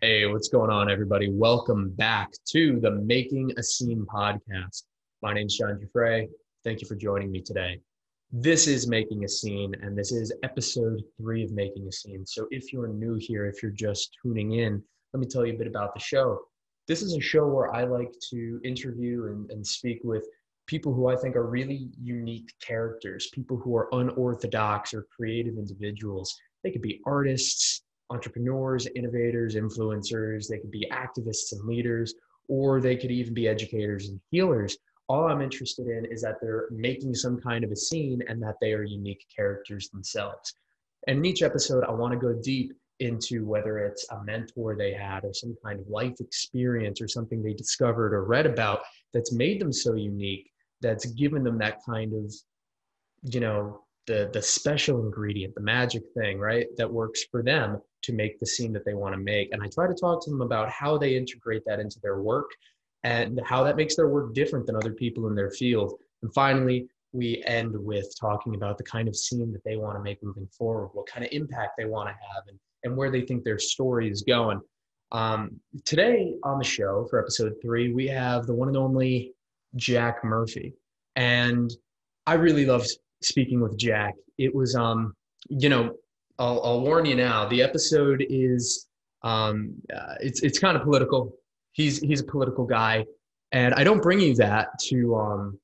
Hey, what's going on, everybody? Welcome back to the Making a Scene podcast. My name is John Giuffre. Thank you for joining me today. This is Making a Scene, and this is episode three of Making a Scene. So, if you're new here, if you're just tuning in, let me tell you a bit about the show. This is a show where I like to interview and, and speak with people who I think are really unique characters, people who are unorthodox or creative individuals. They could be artists, entrepreneurs, innovators, influencers, they could be activists and leaders, or they could even be educators and healers. All I'm interested in is that they're making some kind of a scene and that they are unique characters themselves. And in each episode, I want to go deep into whether it's a mentor they had or some kind of life experience or something they discovered or read about that's made them so unique, that's given them that kind of, you know, the the special ingredient, the magic thing, right, that works for them to make the scene that they want to make. And I try to talk to them about how they integrate that into their work and how that makes their work different than other people in their field. And finally, we end with talking about the kind of scene that they want to make moving forward, what kind of impact they want to have, and, and where they think their story is going. Um, today on the show for episode three, we have the one and only Jack Murphy. And I really loved speaking with Jack. It was, um, you know, I'll, I'll warn you now. The episode is, um, uh, it's it's kind of political. He's he's a political guy, and I don't bring you that to um,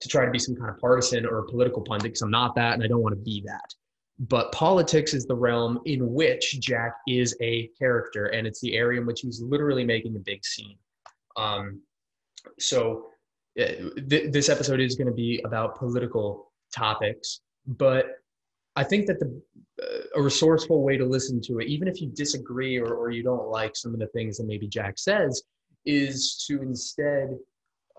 to try to be some kind of partisan or political pundit because I'm not that, and I don't want to be that. But politics is the realm in which Jack is a character, and it's the area in which he's literally making a big scene. Um, so uh, th- this episode is going to be about political topics, but I think that the uh, a resourceful way to listen to it, even if you disagree or, or you don't like some of the things that maybe Jack says, is to instead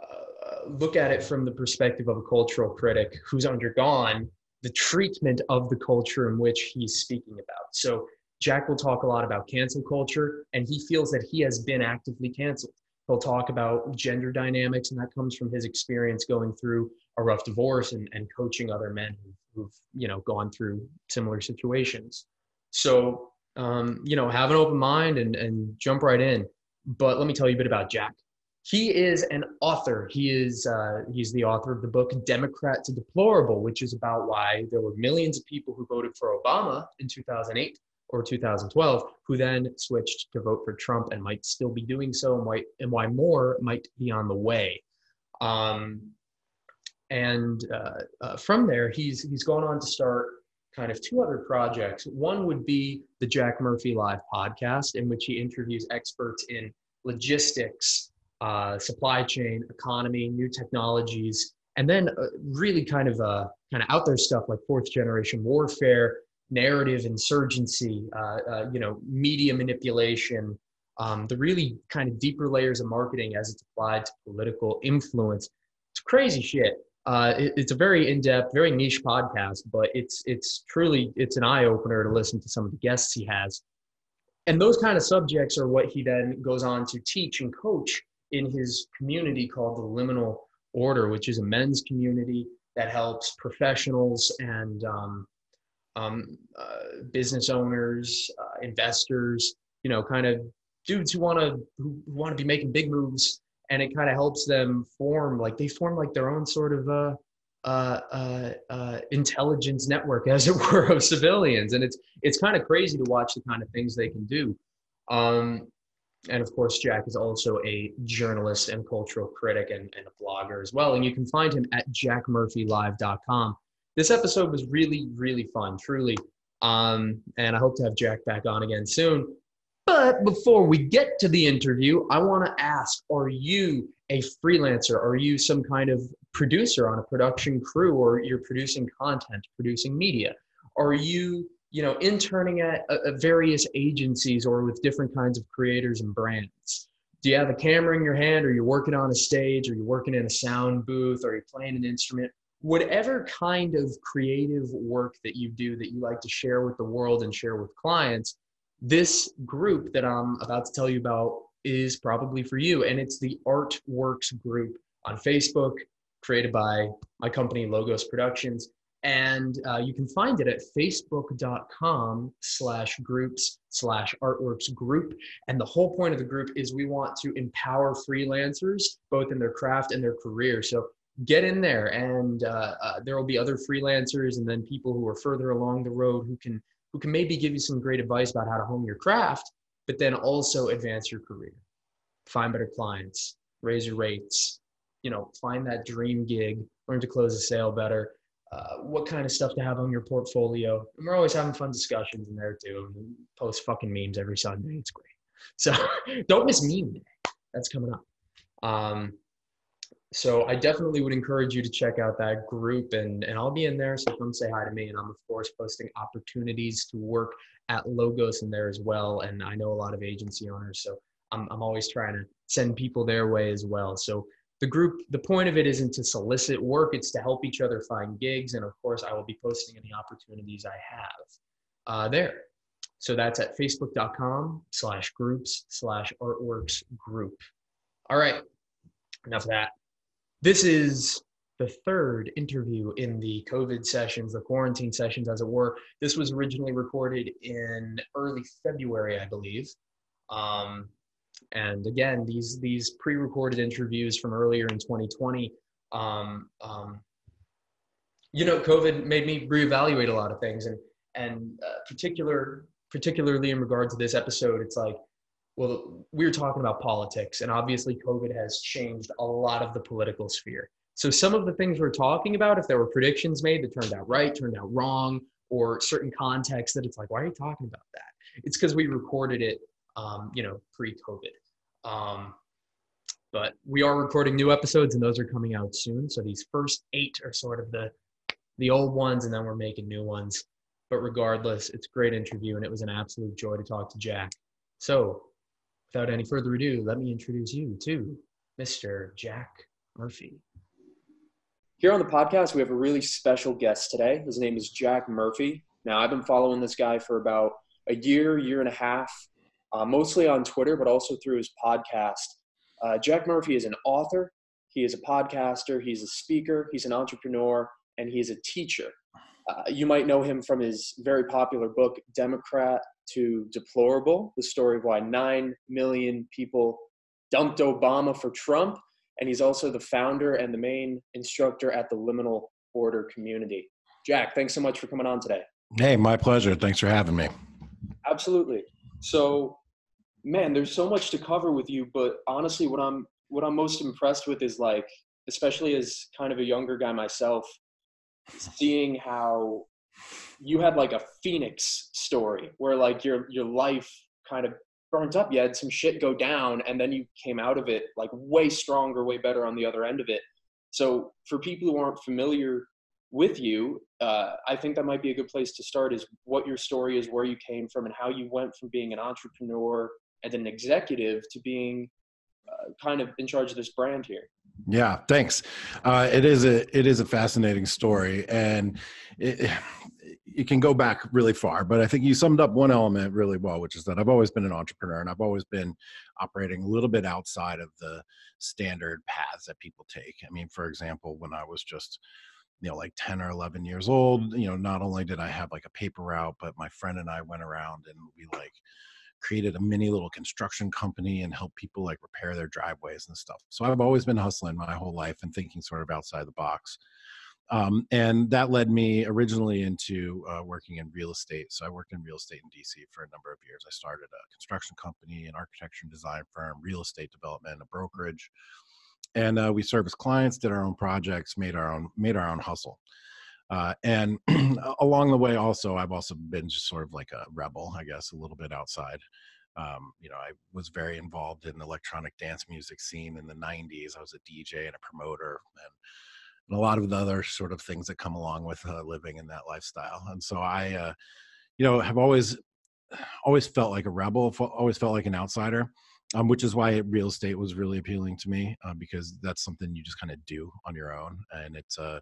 uh, look at it from the perspective of a cultural critic who's undergone the treatment of the culture in which he's speaking about. So Jack will talk a lot about cancel culture, and he feels that he has been actively canceled. He'll talk about gender dynamics, and that comes from his experience going through a rough divorce and, and coaching other men who've, you know, gone through similar situations. So, um, you know, have an open mind and, and jump right in. But let me tell you a bit about Jack. He is an author. He is uh, he's the author of the book Democrat to Deplorable, which is about why there were millions of people who voted for Obama in 2008 or 2012 who then switched to vote for Trump and might still be doing so and why, and why more might be on the way. Um, and uh, uh, from there, he's, he's gone on to start kind of two other projects. One would be the Jack Murphy Live podcast, in which he interviews experts in logistics, uh, supply chain, economy, new technologies, and then uh, really kind of uh, kind of out there stuff like fourth generation warfare, narrative insurgency, uh, uh, you know, media manipulation, um, the really kind of deeper layers of marketing as it's applied to political influence. It's crazy shit. Uh, it, it's a very in-depth, very niche podcast, but it's it's truly it's an eye opener to listen to some of the guests he has, and those kind of subjects are what he then goes on to teach and coach in his community called the Liminal Order, which is a men's community that helps professionals and um, um, uh, business owners, uh, investors, you know, kind of dudes who want to who want to be making big moves, and it kind of helps them form like they form like their own sort of uh, uh, uh, uh, intelligence network, as it were, of civilians, and it's it's kind of crazy to watch the kind of things they can do. Um, and of course, Jack is also a journalist and cultural critic and, and a blogger as well. And you can find him at jackmurphylive.com this episode was really, really fun, truly. Um, and I hope to have Jack back on again soon. But before we get to the interview, I want to ask Are you a freelancer? Are you some kind of producer on a production crew or you're producing content, producing media? Are you you know interning at, at various agencies or with different kinds of creators and brands do you have a camera in your hand or you're working on a stage or you're working in a sound booth or you're playing an instrument whatever kind of creative work that you do that you like to share with the world and share with clients, this group that I'm about to tell you about is probably for you. And it's the Artworks group on Facebook, created by my company, Logos Productions. and uh, you can find it at facebook.com slash groups slash artworks group and the whole point of the group is we want to empower freelancers both in their craft and their career so get in there and uh, uh, there will be other freelancers and then people who are further along the road who can who can maybe give you some great advice about how to hone your craft but then also advance your career find better clients raise your rates you know find that dream gig learn to close a sale better uh, what kind of stuff to have on your portfolio. And we're always having fun discussions in there too. Post fucking memes every Sunday. It's great. So don't miss meme day. That's coming up. Um, so I definitely would encourage you to check out that group and, and I'll be in there. So come say hi to me. And I'm of course posting opportunities to work at Logos in there as well. And I know a lot of agency owners. So I'm, I'm always trying to send people their way as well. So the group the point of it isn't to solicit work it's to help each other find gigs and of course i will be posting any opportunities i have uh, there so that's at facebook.com slash groups slash artworks group all right enough of that this is the third interview in the covid sessions the quarantine sessions as it were. This was originally recorded in early february i believe. Um, and again, these these pre-recorded interviews from earlier in 2020, um, um, you know, COVID made me reevaluate a lot of things, and and uh, particular particularly in regard to this episode, it's like, well, we are talking about politics, and obviously, COVID has changed a lot of the political sphere. So some of the things we're talking about, if there were predictions made that turned out right, turned out wrong, or certain contexts that it's like, why are you talking about that? It's because we recorded it um, you know, pre-COVID. Um, but we are recording new episodes, and those are coming out soon. So these first eight are sort of the the old ones, and then we're making new ones. But regardless, it's a great interview, and it was an absolute joy to talk to Jack. So, without any further ado, let me introduce you to Mr. Jack Murphy. Here on the podcast, we have a really special guest today. His name is Jack Murphy. Now, I've been following this guy for about a year, year and a half uh, mostly on Twitter, but also through his podcast. Uh, Jack Murphy is an author, he is a podcaster, he's a speaker, he's an entrepreneur, and he's a teacher. Uh, you might know him from his very popular book, Democrat to Deplorable, the story of why 9 million people dumped Obama for Trump. And he's also the founder and the main instructor at the Liminal Order community. Jack, thanks so much for coming on today. Hey, my pleasure. Thanks for having me. Absolutely. So, man, there's so much to cover with you, but honestly, what I'm what I'm most impressed with is like, especially as kind of a younger guy myself, seeing how you had like a phoenix story where like your your life kind of burnt up. You had some shit go down, and then you came out of it like way stronger, way better on the other end of it. So, for people who aren't familiar with you, uh, I think that might be a good place to start is what your story is, where you came from, and how you went from being an entrepreneur and an executive to being kind of in charge of this brand here. Yeah, thanks. Uh, it is a it is a fascinating story, and it, it can go back really far. But I think you summed up one element really well, which is that I've always been an entrepreneur, and I've always been operating a little bit outside of the standard paths that people take. I mean, for example, when I was just you know like 10 or 11 years old you know not only did i have like a paper route but my friend and i went around and we like created a mini little construction company and helped people like repair their driveways and stuff so i've always been hustling my whole life and thinking sort of outside the box um, and that led me originally into uh, working in real estate. So I worked in real estate in DC for a number of years. I started a construction company, an architecture and design firm, real estate development, a brokerage, and uh, we serviced clients, did our own projects, made our own made our own hustle. Uh, and along the way, also, I've also been just sort of like a rebel, I guess, a little bit outside. Um, you know, I was very involved in the electronic dance music scene in the '90s. I was a DJ and a promoter, and, a lot of the other sort of things that come along with uh, living in that lifestyle. And so I, uh, you know, have always always felt like a rebel, always felt like an outsider um, which is why real estate was really appealing to me uh, because that's something you just kind of do on your own, and it's a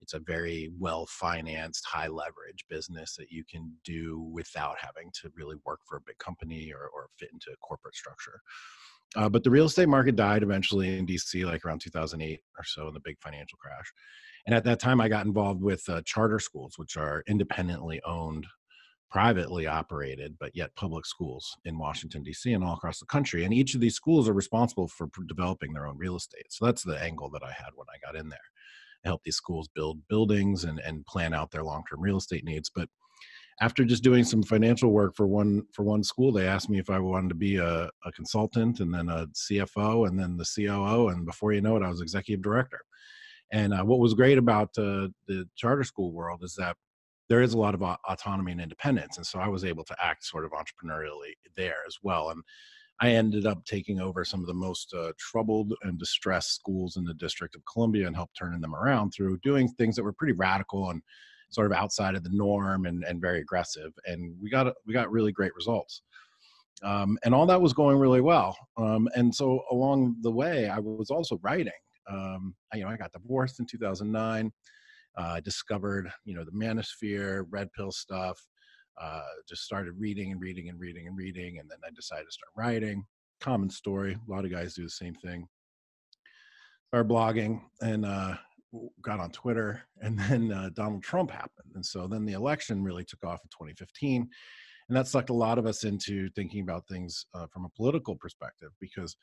it's a very well financed, high leverage business that you can do without having to really work for a big company or, or fit into a corporate structure. Uh, but the real estate market died eventually in DC, like around 2008 or so, in the big financial crash. And at that time, I got involved with uh, charter schools, which are independently owned, privately operated, but yet public schools in Washington, D.C., and all across the country. And each of these schools are responsible for developing their own real estate. So that's the angle that I had when I got in there. I help these schools build buildings and, and plan out their long term real estate needs. But after just doing some financial work for one for one school, they asked me if I wanted to be a, a consultant and then a CFO and then the COO. And before you know it, I was executive director. And uh, what was great about uh, the charter school world is that there is a lot of autonomy and independence. And so I was able to act sort of entrepreneurially there as well. And I ended up taking over some of the most uh, troubled and distressed schools in the District of Columbia and helped turning them around through doing things that were pretty radical and sort of outside of the norm and, and very aggressive. And we got we got really great results. Um, and all that was going really well. Um, and so along the way, I was also writing. Um, you know, I got divorced in 2009. Uh, I discovered, you know, the manosphere, red pill stuff. Uh, just started reading and reading and reading and reading, and then I decided to start writing. Common story. A lot of guys do the same thing. Started blogging, and uh, got on Twitter, and then uh, Donald Trump happened, and so then the election really took off in 2015, and that sucked a lot of us into thinking about things uh, from a political perspective because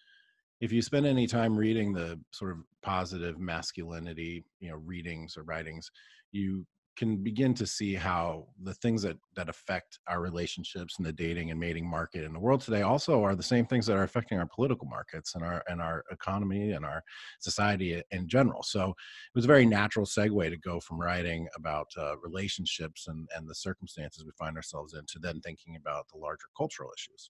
if you spend any time reading the sort of positive masculinity, you know, readings or writings, you can begin to see how the things that that affect our relationships and the dating and mating market in the world today also are the same things that are affecting our political markets and our and our economy and our society in general. So it was a very natural segue to go from writing about uh, relationships and and the circumstances we find ourselves in to then thinking about the larger cultural issues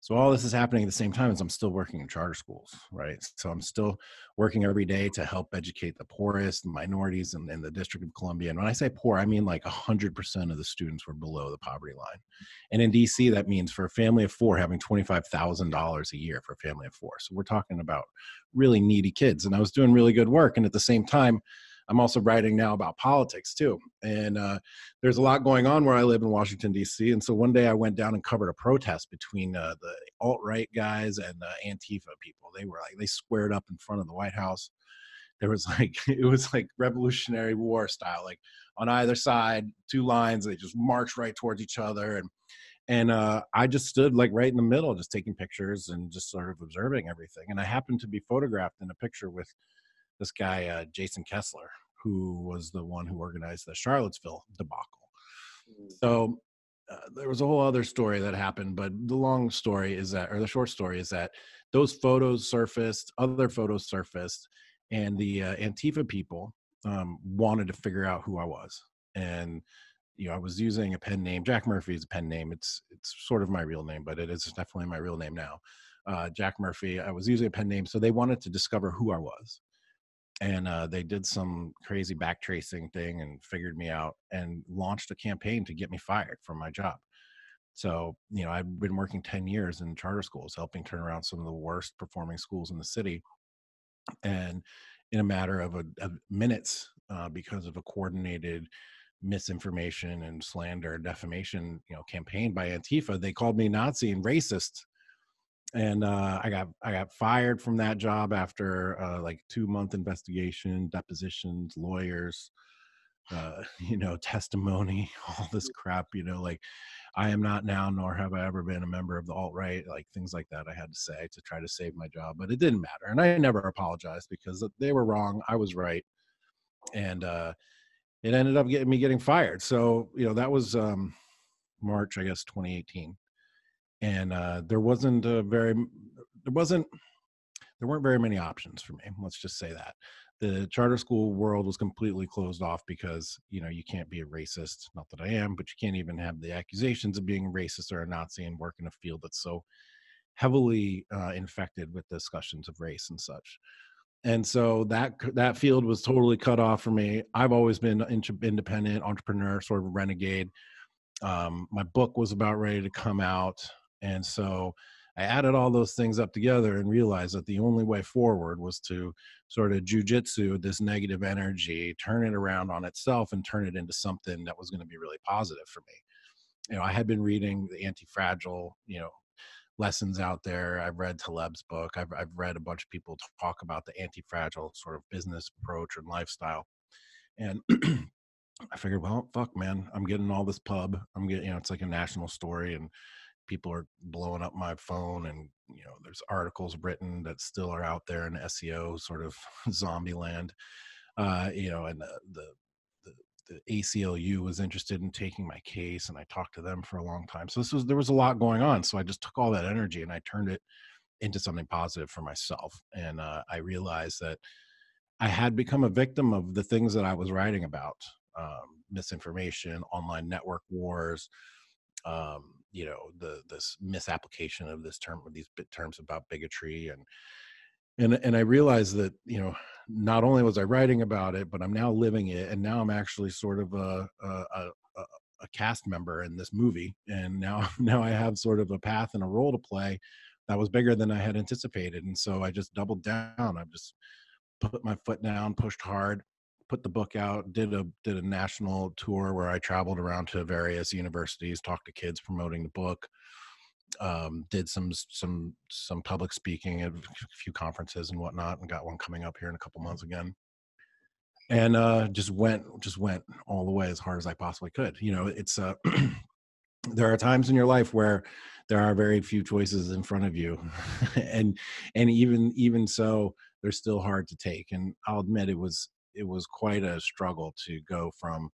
so all this is happening at the same time as i'm still working in charter schools right? So i'm still working every day to help educate the poorest minorities in, in the district of columbia. And when i say poor i mean like 100% of the students were below the poverty line. And in dc that means for a family of four having $25000 a year for a family of four. So we're talking about really needy kids. And i was doing really good work. And at the same time I'm also writing now about politics too. And uh, there's a lot going on where I live in Washington, D.C. And so one day I went down and covered a protest between uh, the alt right guys and uh, Antifa people. They were like, they squared up in front of the White House. There was like, it was like Revolutionary War style, like on either side, two lines, they just marched right towards each other. And and uh, I just stood like right in the middle, just taking pictures and just sort of observing everything. And I happened to be photographed in a picture with this guy uh, Jason Kessler, who was the one who organized the Charlottesville debacle. Mm. So uh, there was a whole other story that happened, but the long story is that, or the short story is that those photos surfaced, other photos surfaced, and the uh, Antifa people um, wanted to figure out who I was. And you know, I was using a pen name. Jack Murphy is a pen name. It's it's sort of my real name, but it is definitely my real name now. Uh, Jack Murphy. I was using a pen name, so they wanted to discover who I was and uh, they did some crazy back tracing thing and figured me out and launched a campaign to get me fired from my job. So you know i've been working 10 years in charter schools helping turn around some of the worst performing schools in the city. And in a matter of, a, of minutes uh, because of a coordinated misinformation and slander and defamation you know campaign by antifa they called me nazi and racist and uh, I got I got fired from that job after uh, like two month investigation, depositions, lawyers, uh, you know, testimony, all this crap. You know, like I am not now, nor have I ever been a member of the alt right, like things like that. I had to say to try to save my job, but it didn't matter, and I never apologized because they were wrong, I was right, and uh, it ended up getting me getting fired. So you know that was um, March, I guess, 2018 and uh, there wasn't a very there wasn't there weren't very many options for me let's just say that. The charter school world was completely closed off because you know you can't be a racist not that i am but you can't even have the accusations of being a racist or a nazi and work in a field that's so heavily uh, infected with discussions of race and such. And so that that field was totally cut off for me. I've always been independent entrepreneur sort of renegade. Um, my book was about ready to come out and so I added all those things up together and realized that the only way forward was to sort of jujitsu this negative energy, turn it around on itself, and turn it into something that was going to be really positive for me. You know, I had been reading the anti-fragile, you know, lessons out there. I've read Taleb's book. I've I've read a bunch of people talk about the anti-fragile sort of business approach and lifestyle. and I figured, well, fuck, man, I'm getting all this pub. I'm getting, you know, it's like a national story, and people are blowing up my phone, and you know, there's articles written that still are out there in SEO sort of zombie land. Uh, you know, and the, the the ACLU was interested in taking my case, and I talked to them for a long time. So this was there was a lot going on. So I just took all that energy and I turned it into something positive for myself. And uh, I realized that I had become a victim of the things that I was writing about: um, misinformation, online network wars. Um, you know, the this misapplication of this term, these terms about bigotry and and and I realized that you know not only was I writing about it, but I'm now living it, and now I'm actually sort of a a, a, a cast member in this movie, and now now I have sort of a path and a role to play that was bigger than I had anticipated, and so I just doubled down. I've just put my foot down, pushed hard, put the book out, did a did a national tour where I traveled around to various universities, talked to kids promoting the book um, did some some some public speaking at a few conferences and whatnot, and got one coming up here in a couple months again. And uh, just went just went all the way as hard as I possibly could. You know, it's uh, there are times in your life where there are very few choices in front of you, and and even even so, they're still hard to take. And I'll admit it was it was quite a struggle to go from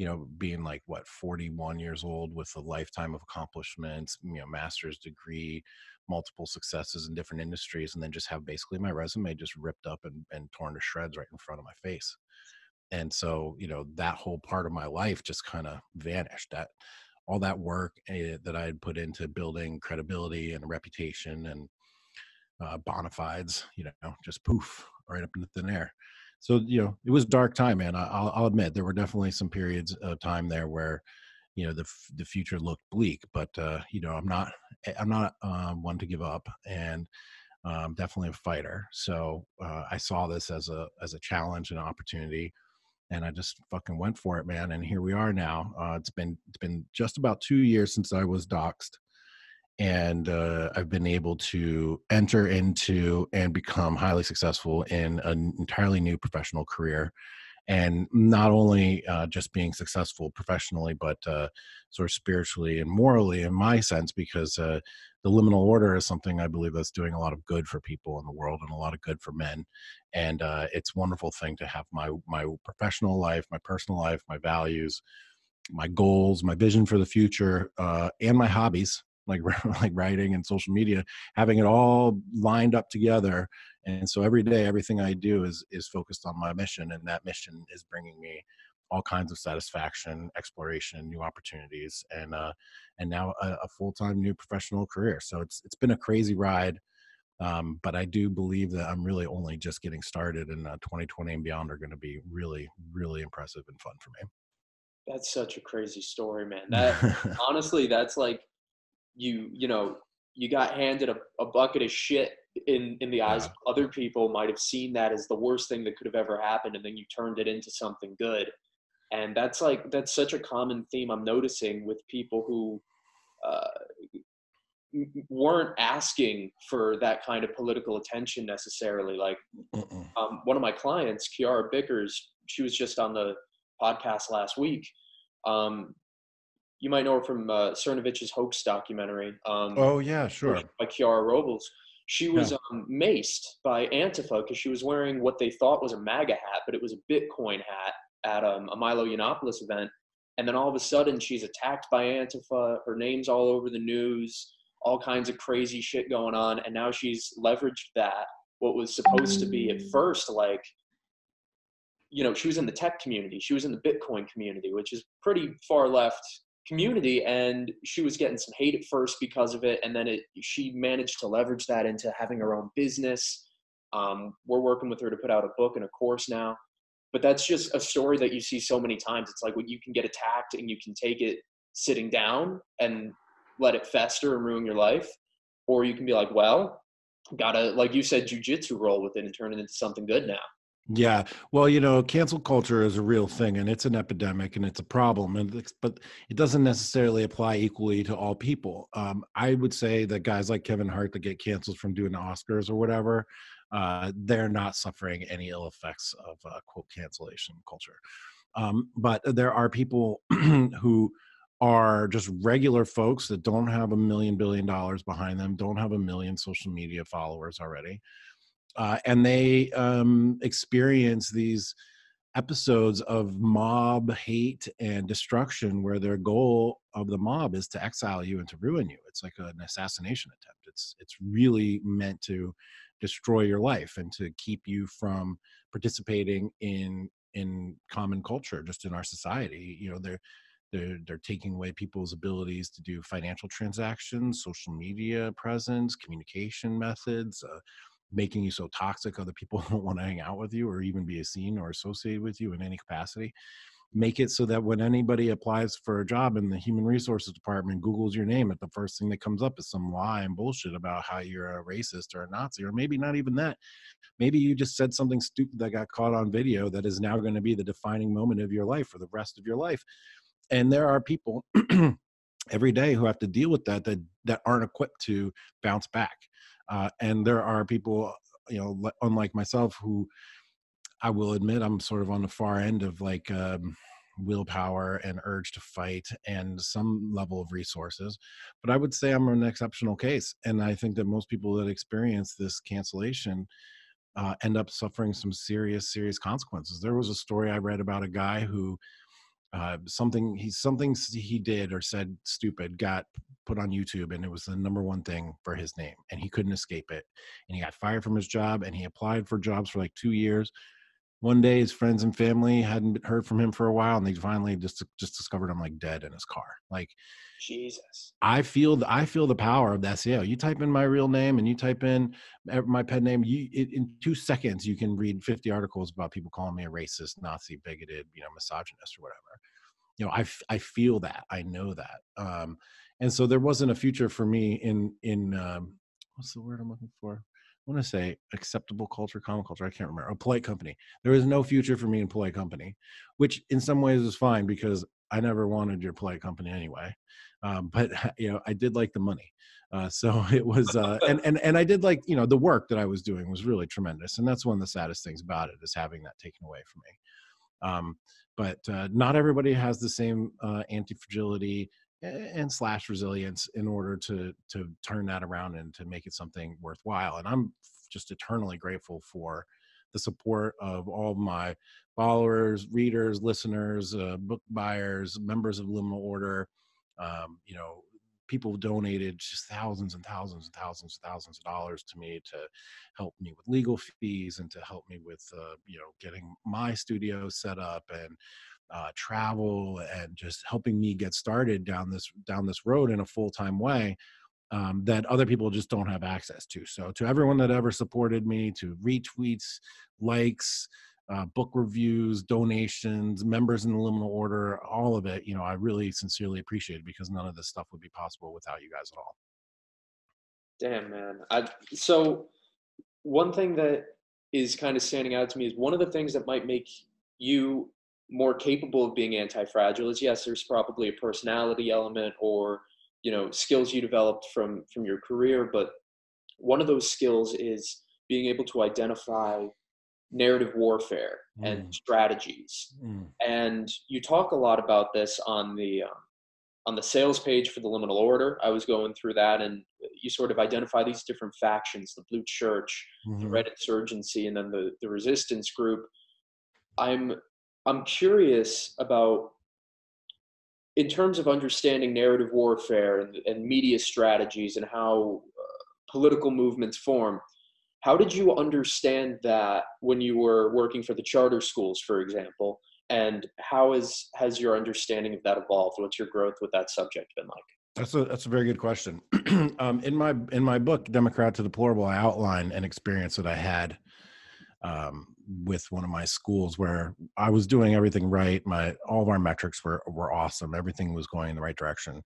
you know, being like what 41 years old with a lifetime of accomplishments, you know, master's degree, multiple successes in different industries, and then just have basically my resume just ripped up and, and torn to shreds right in front of my face. And so, you know, that whole part of my life just kind of vanished. That all that work uh, that I had put into building credibility and reputation and uh, bona fides, you know, just poof right up into thin air so you know it was dark time man. I, will admit there were definitely some periods of time there where you know the the future looked bleak but uh you know i'm not eh, i'm not um, one to give up and um, definitely a fighter. So uh, i saw this as a as a challenge and opportunity and i just fucking went for it man and here we are now. Uh, it's been it's been just about two years since i was doxxed and uh, I've been able to enter into and become highly successful in an entirely new professional career. And not only uh, just being successful professionally, but uh, sort of spiritually and morally, in my sense, because uh, the liminal order is something I believe that's doing a lot of good for people in the world and a lot of good for men. And uh, it's a wonderful thing to have my my professional life, my personal life, my values, my goals, my vision for the future, uh, and my hobbies like like writing and social media having it all lined up together and so every day everything i do is is focused on my mission and that mission is bringing me all kinds of satisfaction exploration new opportunities and uh and now a, a full-time new professional career so it's it's been a crazy ride um, but I do believe that I'm really only just getting started, and uh, 2020 and beyond are going to be really, really impressive and fun for me. That's such a crazy story, man. That honestly, that's like you you know you got handed a, a bucket of shit in in the eyes yeah. of other people might have seen that as the worst thing that could have ever happened and then you turned it into something good. And that's like that's such a common theme i'm noticing with people who uh, weren't asking for that kind of political attention necessarily. Like um, one of my clients kiara bickers she was just on the podcast last week um, you might know her from uh, Cernovich's hoax documentary. Um, oh yeah, sure. By Kiara Robles. She was yeah. um, maced by Antifa because she was wearing what they thought was a MAGA hat, but it was a Bitcoin hat at um, a Milo Yiannopoulos event. And then all of a sudden, she's attacked by Antifa. Her name's all over the news. All kinds of crazy shit going on, and now she's leveraged that. What was supposed to be at first like you know, she was in the tech community, she was in the Bitcoin community, which is pretty far left community and she was getting some hate at first because of it and then it she managed to leverage that into having her own business. Um, we're working with her to put out a book and a course now but that's just a story that you see so many times. It's like when you can get attacked and you can take it sitting down and let it fester and ruin your life or you can be like well gotta like you said jujitsu roll with it and turn it into something good now yeah. Well, you know, cancel culture is a real thing and it's an epidemic and it's a problem. And but it doesn't necessarily apply equally to all people. Um, I would say that guys like Kevin Hart that get canceled from doing the Oscars or whatever, uh, they're not suffering any ill effects of uh, quote cancellation culture. Um, but there are people who are just regular folks that don't have a million billion dollars behind them, don't have a million social media followers already, uh, and they um, experience these episodes of mob hate and destruction where their goal of the mob is to exile you and to ruin you. It's like an assassination attempt. It's it's really meant to destroy your life and to keep you from participating in in common culture just in our society. You know they're they're they're taking away people's abilities to do financial transactions social media presence communication methods uh, making you so toxic other people don't want to hang out with you or even be seen or associated with you in any capacity make it so that when anybody applies for a job in the human resources department googles your name at the first thing that comes up is some lie and bullshit about how you're a racist or a nazi or maybe not even that. Maybe you just said something stupid that got caught on video that is now going to be the defining moment of your life for the rest of your life. And there are people every day who have to deal with that that that aren't equipped to bounce back uh, and there are people you know unlike myself who i will admit i'm sort of on the far end of like um, willpower and urge to fight and some level of resources but i would say i'm an exceptional case and i think that most people that experience this cancellation uh, end up suffering some serious serious consequences. There was a story i read about a guy who uh, something he something he did or said stupid got put on YouTube and it was the number one thing for his name and he couldn't escape it and he got fired from his job and he applied for jobs for like two years. One day his friends and family hadn't heard from him for a while and they finally just just discovered him like dead in his car. Like Jesus. I feel the, I feel the power of that SEO. You type in my real name and you type in my pet name. You it, in two seconds you can read 50 articles about people calling me a racist, Nazi, bigoted, you know, misogynist or whatever. You know, I I feel that. I know that. Um, and so there wasn't a future for me in in um, what's the word I'm looking for? Want to say acceptable culture, common culture. I can't remember. A polite company. There is no future for me in polite company, which in some ways is fine because I never wanted your polite company anyway. Um, but you know, I did like the money. Uh, so it was, uh, and and and I did like you know the work that I was doing was really tremendous, and that's one of the saddest things about it is having that taken away from me. Um, but uh, not everybody has the same uh, anti fragility and slash resilience in order to to turn that around and to make it something worthwhile. And I'm just eternally grateful for the support of all of my followers, readers, listeners, uh, book buyers, members of Liminal Order. Um, you know, people donated just thousands and thousands and thousands and thousands of dollars to me to help me with legal fees and to help me with uh, you know getting my studio set up and uh, travel and just helping me get started down this down this road in a full-time way um, that other people just don't have access to. So to everyone that ever supported me to retweets likes uh, book reviews donations members in the liminal order all of it you know i really sincerely appreciate it because none of this stuff would be possible without you guys at all. Damn man. I, so one thing that is kind of standing out to me is one of the things that might make you more capable of being anti-fragile is yes there's probably a personality element or you know skills you developed from from your career but one of those skills is being able to identify narrative warfare mm. and strategies mm. and you talk a lot about this on the um, on the sales page for the liminal order i was going through that and you sort of identify these different factions the blue church mm-hmm. the red insurgency and then the the resistance group i'm I'm curious about, in terms of understanding narrative warfare and, and media strategies and how uh, political movements form. How did you understand that when you were working for the charter schools, for example? And how is, has your understanding of that evolved? What's your growth with that subject been like? That's a that's a very good question. um, in my in my book, Democrat to Deplorable, I outline an experience that I had um, with one of my schools where I was doing everything right. My all of our metrics were were awesome. Everything was going in the right direction.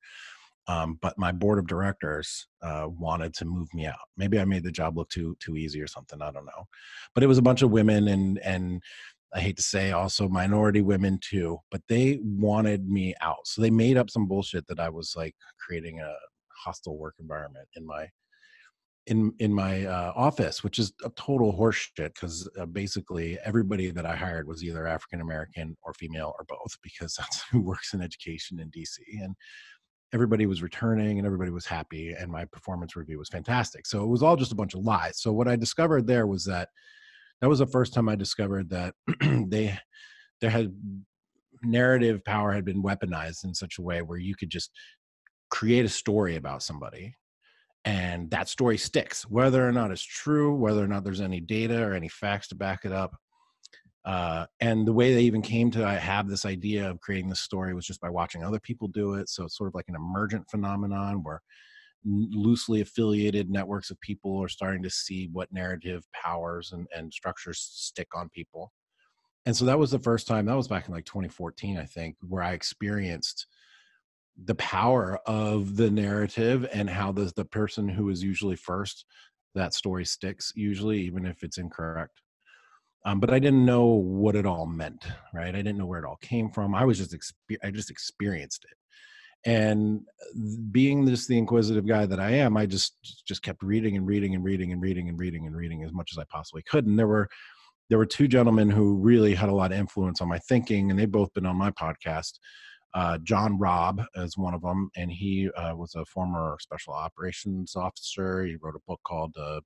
Um, but my board of directors uh, wanted to move me out. Maybe I made the job look too too easy or something. I don't know. But it was a bunch of women and and I hate to say also minority women too. But they wanted me out, so they made up some bullshit that I was like creating a hostile work environment in my in in my uh, office, which is a total horseshit because uh, basically everybody that I hired was either African American or female or both because that's who works in education in DC and everybody was returning and everybody was happy and my performance review was fantastic. So it was all just a bunch of lies. So what I discovered there was that that was the first time I discovered that they there had narrative power had been weaponized in such a way where you could just create a story about somebody and that story sticks whether or not it's true whether or not there's any data or any facts to back it up uh, and the way they even came to have this idea of creating this story was just by watching other people do it. So it's sort of like an emergent phenomenon where loosely affiliated networks of people are starting to see what narrative powers and, and structures stick on people. And so that was the first time that was back in like 2014 i think where i experienced the power of the narrative and how the the person who is usually first that story sticks usually even if it's incorrect. Um, but i didn't know what it all meant right? I didn't know where it all came from. I was just exper- i just experienced it. And being just the inquisitive guy that i am i just just kept reading and reading and reading and reading and reading and reading as much as i possibly could. And there were there were two gentlemen who really had a lot of influence on my thinking, and they've both been on my podcast. Uh, John Robb is one of them, and he uh, was a former special operations officer. He wrote a book called uh,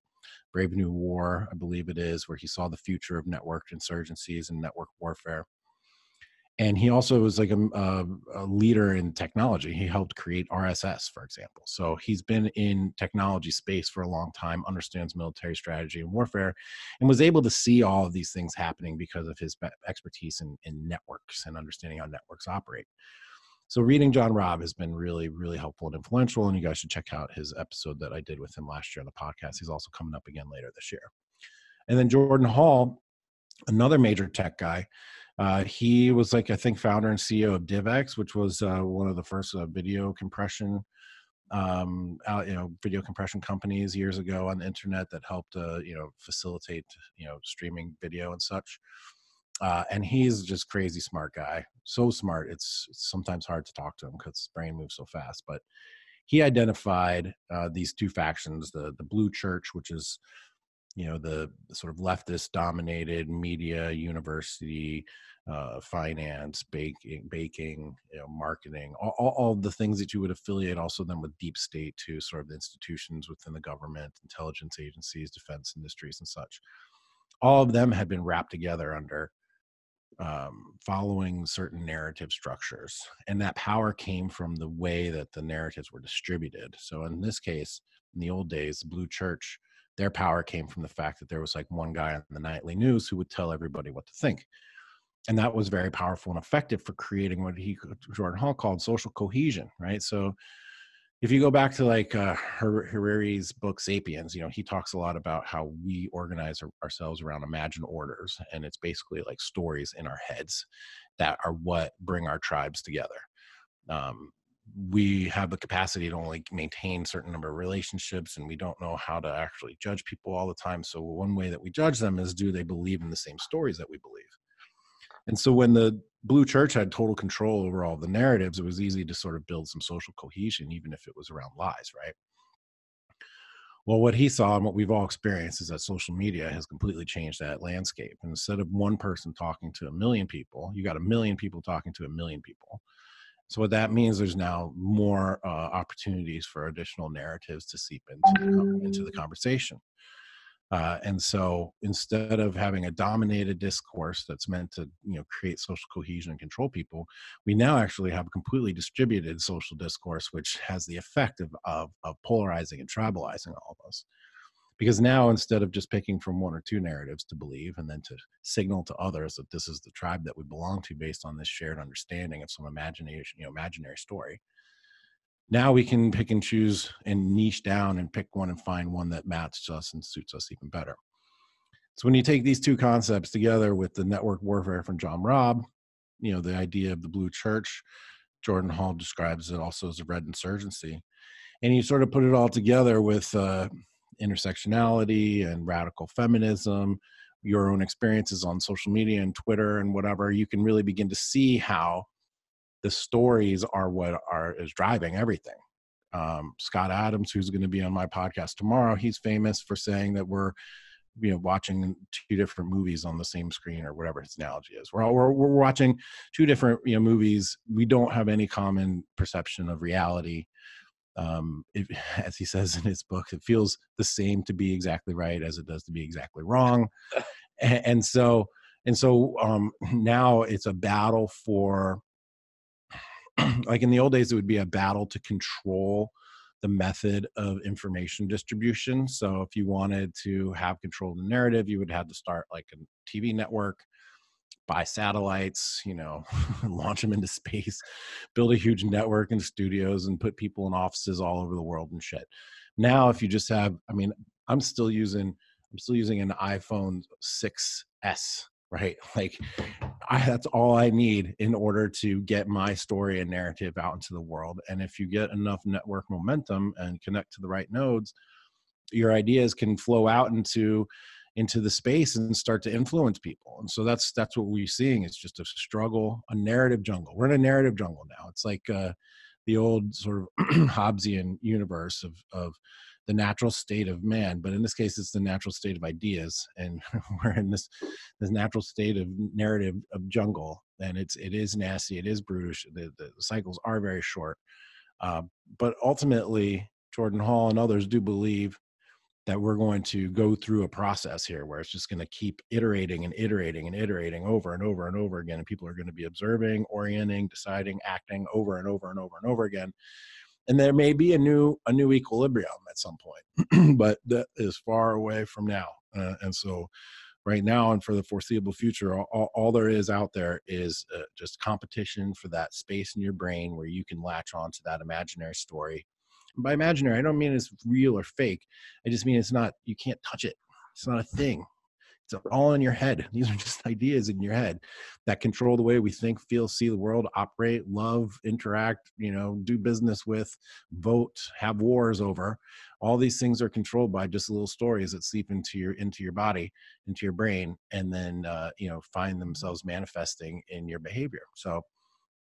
Brave New War, I believe it is, where he saw the future of networked insurgencies and network warfare and he also was like a, a, uh, a, leader in technology. He helped create rss for example. So he's been in technology space for a long time understands military strategy and warfare and was able to see all of these things happening because of his expertise in, in networks and understanding how networks operate. So reading john robb has been really really helpful and influential and you guys should check out his episode that i did with him last year on the podcast. He's also coming up again later this year. And then jordan hall another major tech guy uh, he was like I think founder and CEO of DivX, which was uh, one of the first uh, video compression, um, you know, video compression companies years ago on the internet that helped uh, you know facilitate you know streaming video and such. Uh, and he's just crazy smart guy, so smart it's, it's sometimes hard to talk to him because his brain moves so fast. But he identified uh, these two factions: the the Blue Church, which is you know the, sort of leftist dominated media university uh, finance baking baking you know marketing all, all, all, the things that you would affiliate also then with deep state to sort of the institutions within the government intelligence agencies defense industries and such. All of them had been wrapped together under um, following certain narrative structures and that power came from the way that the narratives were distributed. So in this case in the old days the blue church their power came from the fact that there was like one guy on the nightly news who would tell everybody what to think and that was very powerful and effective for creating what he jordan hall called social cohesion right so if you go back to like uh, Harari's book *Sapiens*, you know he talks a lot about how we organize ourselves around imagined orders, and it's basically like stories in our heads that are what bring our tribes together. Um, we have the capacity to only maintain certain number of relationships and we don't know how to actually judge people all the time so one way that we judge them is do they believe in the same stories that we believe? And so when the blue church had total control over all the narratives it was easy to sort of build some social cohesion even if it was around lies right? Well what he saw and what we've all experienced is that social media has completely changed that landscape. And instead of one person talking to a million people you got a million people talking to a million people so what that means, there's now more uh, opportunities for additional narratives to seep into the, into the mm. conversation. Uh, and so instead of having a dominated discourse that's meant to you know create social cohesion and control people we now actually have a completely distributed social discourse which has the effect of, of, of polarizing and tribalizing all of us because now instead of just picking from one or two narratives to believe and then to signal to others that this is the tribe that we belong to based on this shared understanding of some imagination you know imaginary story now we can pick and choose and niche down and pick one and find one that matches us and suits us even better. So when you take these two concepts together with the network warfare from john robb you know the idea of the blue church jordan hall describes it also as a red insurgency and you sort of put it all together with uh, intersectionality and radical feminism, your own experiences on social media and Twitter and whatever, you can really begin to see how the stories are what are is driving everything. Um, Scott Adams, who's going to be on my podcast tomorrow, he's famous for saying that we're you know watching two different movies on the same screen or whatever his analogy is. We're all we're, we're watching two different you know movies. We don't have any common perception of reality um it, as he says in his book it feels the same to be exactly right as it does to be exactly wrong and, and so and so um now it's a battle for like in the old days it would be a battle to control the method of information distribution. So if you wanted to have control of the narrative, you would have to start like a TV network, buy satellites, you know, launch them into space, build a huge network and studios and put people in offices all over the world and shit. Now if you just have I mean, I'm still using I'm still using an iPhone 6s right like I, that's all i need in order to get my story and narrative out into the world and if you get enough network momentum and connect to the right nodes your ideas can flow out into into the space and start to influence people and so that's that's what we're seeing is just a struggle a narrative jungle. We're in a narrative jungle now. It's like uh the old sort of hobbesian universe of of the natural state of man but in this case it's the natural state of ideas and we're in this this natural state of narrative of jungle and it's it is nasty it is brutish the, the cycles are very short uh, but ultimately jordan hall and others do believe that we're going to go through a process here where it's just going to keep iterating and iterating and iterating over and over and over again and people are going to be observing orienting deciding acting over and over and over and over again. And there may be a new a new equilibrium at some point but that is far away from now. Uh, and so right now and for the foreseeable future all, all there is out there is uh, just competition for that space in your brain where you can latch on to that imaginary story by imaginary i don't mean it's real or fake i just mean it's not you can't touch it it's not a thing it's all in your head. These are just ideas in your head that control the way we think, feel, see the world, operate, love, interact, you know, do business with, vote, have wars over. All these things are controlled by just little stories that seep into your into your body, into your brain, and then uh, you know find themselves manifesting in your behavior. So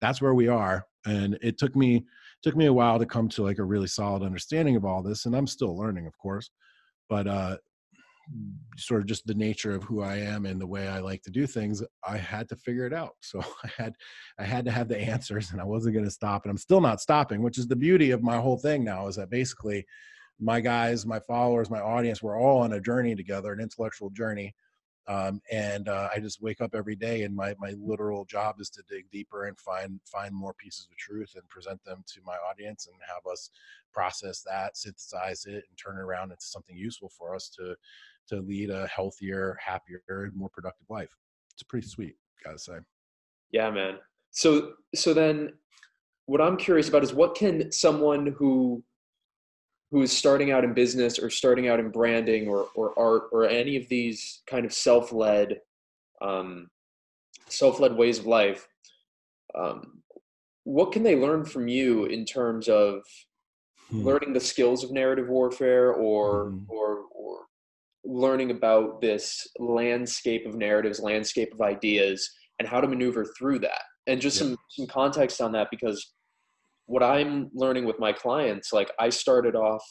that's where we are, and it took me took me a while to come to like a really solid understanding of all this, and I'm still learning, of course. But uh, sort of just the nature of who I am and the way I like to do things, I had to figure it out. So I had I had to have the answers and I wasn't going to stop and I'm still not stopping, which is the beauty of my whole thing now is that basically my guys, my followers, my audience, we're all on a journey together, an intellectual journey. Um, and uh, I just wake up every day, and my my literal job is to dig deeper and find find more pieces of truth and present them to my audience and have us process that, synthesize it, and turn it around into something useful for us to to lead a healthier, happier, more productive life. It's pretty sweet, gotta say. Yeah, man. So so then what I'm curious about is what can someone who who is starting out in business or starting out in branding or, or art or any of these kind of self-led um, self-led ways of life um, what can they learn from you in terms of hmm. learning the skills of narrative warfare or hmm. or or learning about this landscape of narratives, landscape of ideas, and how to maneuver through that. And just some, some context on that because what I'm learning with my clients, like I started off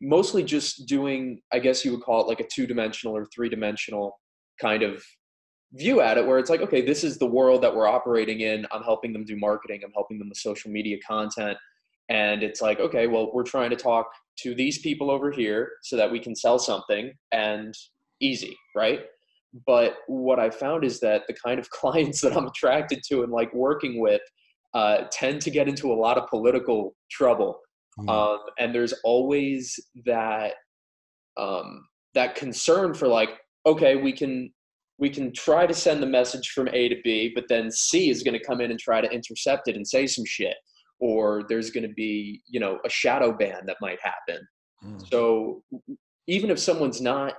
mostly just doing, I guess you would call it like a two dimensional or three dimensional kind of view at it where it's like okay this is the world that we're operating in. I'm helping them do marketing. I'm helping them with social media content. And it's like okay well we're trying to talk to these people over here so that we can sell something and easy, right? But what I found is that the kind of clients that I'm attracted to and like working with uh, tend to get into a lot of political trouble. Mm. Um, and there's always that um, that concern for like, okay, we can we can try to send the message from A to B, but then C is going to come in and try to intercept it and say some shit or there's going to be you know a shadow ban that might happen mm. so even if someone's not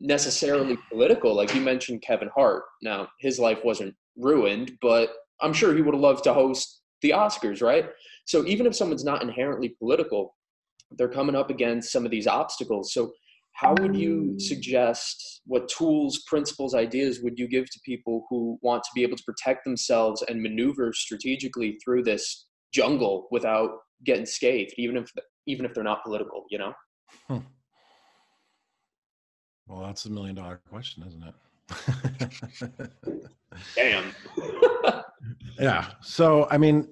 necessarily political like you mentioned kevin hart now his life wasn't ruined but i'm sure he would have loved to host the oscars right so even if someone's not inherently political they're coming up against some of these obstacles so how would you suggest what tools principles ideas would you give to people who want to be able to protect themselves and maneuver strategically through this jungle without getting scathed, even if even if they're not political. You know. Hmm. Well, that's a million dollar question, isn't it? Damn. yeah. So, I mean,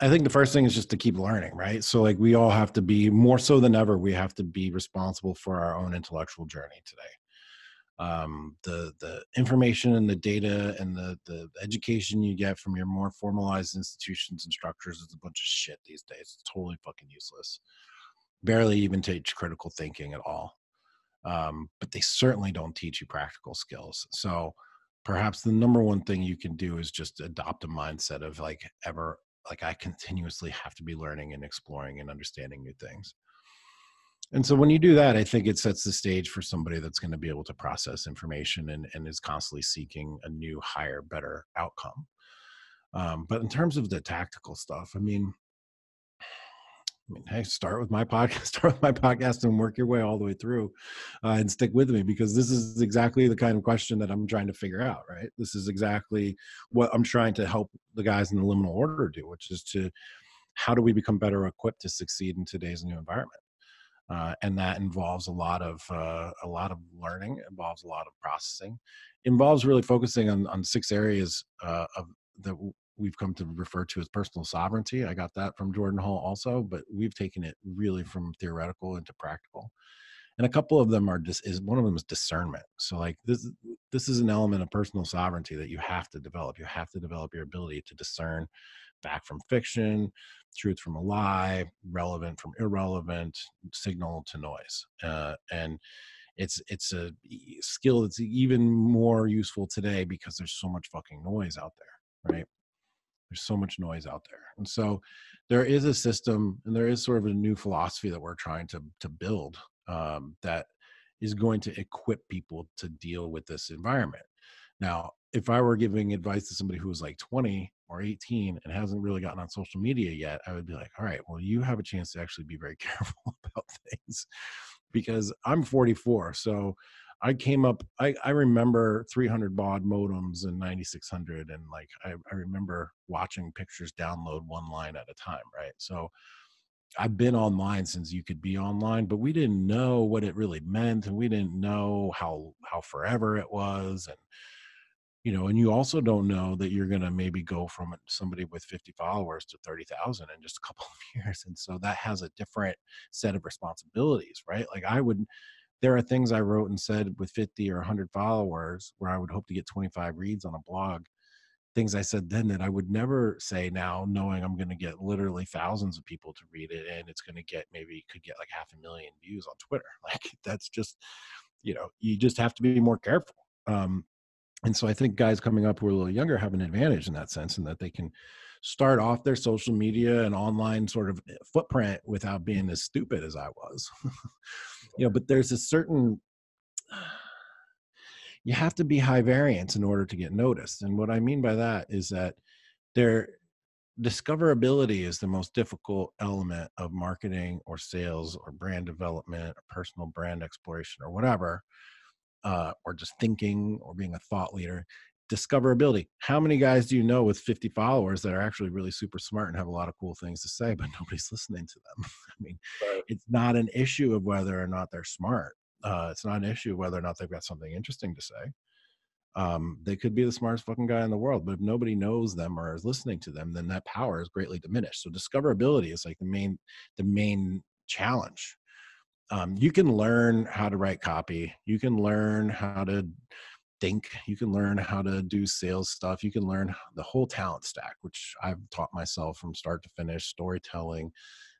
I think the first thing is just to keep learning, right? So, like, we all have to be more so than ever, we have to be responsible for our own intellectual journey today. Um, the the information and the data and the the education you get from your more formalized institutions and structures is a bunch of shit these days. It's totally fucking useless. Barely even teach critical thinking at all um, but they certainly don't teach you practical skills. So perhaps the number one thing you can do is just adopt a mindset of like ever like I continuously have to be learning and exploring and understanding new things. And so when you do that, I think it sets the stage for somebody that's going to be able to process information and, and is constantly seeking a new, higher, better outcome. Um, but in terms of the tactical stuff, I mean, I mean, hey, start with my podcast, start with my podcast and work your way all the way through uh, and stick with me because this is exactly the kind of question that I'm trying to figure out, right? This is exactly what I'm trying to help the guys in the liminal order do, which is to how do we become better equipped to succeed in today's new environment? Uh, and that involves a lot of uh, a lot of learning, involves a lot of processing, involves really focusing on on six areas uh, of that we've come to refer to as personal sovereignty. I got that from Jordan Hall also, but we've taken it really from theoretical into practical. And a couple of them are just is one of them is discernment. So like this this is an element of personal sovereignty that you have to develop. You have to develop your ability to discern fact from fiction, truth from a lie, relevant from irrelevant, signal to noise. Uh, and it's it's a skill that's even more useful today because there's so much fucking noise out there, right? There's so much noise out there. And so there is a system and there is sort of a new philosophy that we're trying to to build um, that is going to equip people to deal with this environment. Now if i were giving advice to somebody who was like 20 or 18 and hasn't really gotten on social media yet i would be like all right well you have a chance to actually be very careful about things. Because i'm 44 so I came up, I, I remember 300 baud modems and 9600. And like, I, I remember watching pictures download one line at a time, right? So I've been online since you could be online, but we didn't know what it really meant. And we didn't know how, how forever it was. And, you know, and you also don't know that you're going to maybe go from somebody with 50 followers to 30,000 in just a couple of years. And so that has a different set of responsibilities, right? Like I would, there are things I wrote and said with 50 or 100 followers where I would hope to get 25 reads on a blog. Things I said then that I would never say now, knowing I'm going to get literally thousands of people to read it and it's going to get maybe could get like half a million views on Twitter. Like that's just, you know, you just have to be more careful. Um, and so I think guys coming up who are a little younger have an advantage in that sense, and that they can start off their social media and online sort of eh, footprint without being as stupid as I was. you know, but there's a certain you have to be high variance in order to get noticed. And what I mean by that is that their discoverability is the most difficult element of marketing or sales or brand development or personal brand exploration or whatever uh, or just thinking or being a thought leader discoverability. How many guys do you know with 50 followers that are actually really super smart and have a lot of cool things to say, but nobody's listening to them? I mean, right. it's not an issue of whether or not they're smart. Uh, it's not an issue of whether or not they've got something interesting to say. Um, they could be the smartest fucking guy in the world, but if nobody knows them or is listening to them, then that power is greatly diminished. So discoverability is like the main, the main challenge. Um, you can learn how to write copy. You can learn how to think you can learn how to do sales stuff you can learn the whole talent stack which i've taught myself from start to finish storytelling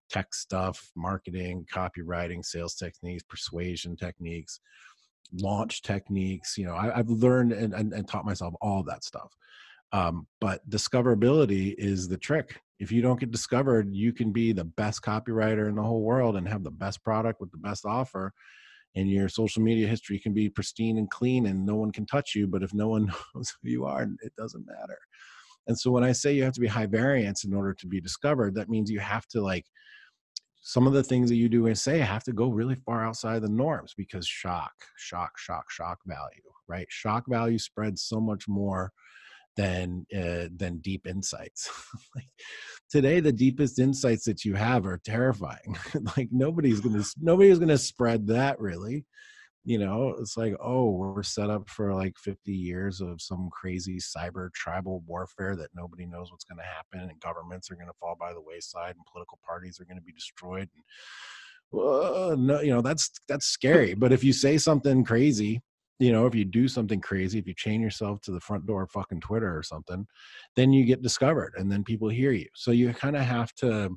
tech stuff marketing copywriting sales techniques persuasion techniques launch techniques you know I, have learned and, and, and, taught myself all that stuff. Um, but discoverability is the trick. If you don't get discovered you can be the best copywriter in the whole world and have the best product with the best offer and your social media history can be pristine and clean and no one can touch you but if no one knows who you are it doesn't matter. And so when i say you have to be high variance in order to be discovered that means you have to like some of the things that you do and say have to go really far outside the norms because shock shock shock shock value right? Shock value spreads so much more than uh, than deep insights. like today, the deepest insights that you have are terrifying. like nobody's gonna nobody's gonna spread that really. You know, it's like, oh, we're set up for like 50 years of some crazy cyber tribal warfare that nobody knows what's going to happen, and governments are going to fall by the wayside, and political parties are going to be destroyed. And, uh, no, you know, that's that's scary. But if you say something crazy you know, if you do something crazy, if you chain yourself to the front door of fucking Twitter or something, then you get discovered and then people hear you. So you kind of have to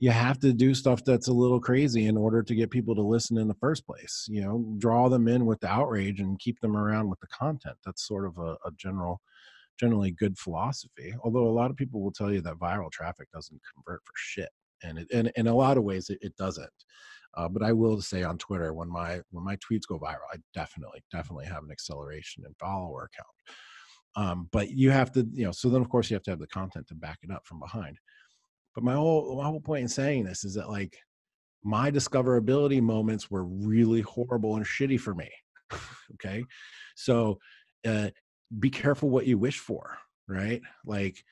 you have to do stuff that's a little crazy in order to get people to listen in the first place. You know, draw them in with the outrage and keep them around with the content. That's sort of a, a general generally good philosophy. Although a lot of people will tell you that viral traffic doesn't convert for shit. And it, and in a lot of ways it, it doesn't. Uh, but I will say on Twitter, when my when my tweets go viral, I definitely definitely have an acceleration in follower count. Um, but you have to, you know, so then of course you have to have the content to back it up from behind. But my whole my whole point in saying this is that like my discoverability moments were really horrible and shitty for me. okay, so uh, be careful what you wish for, right? Like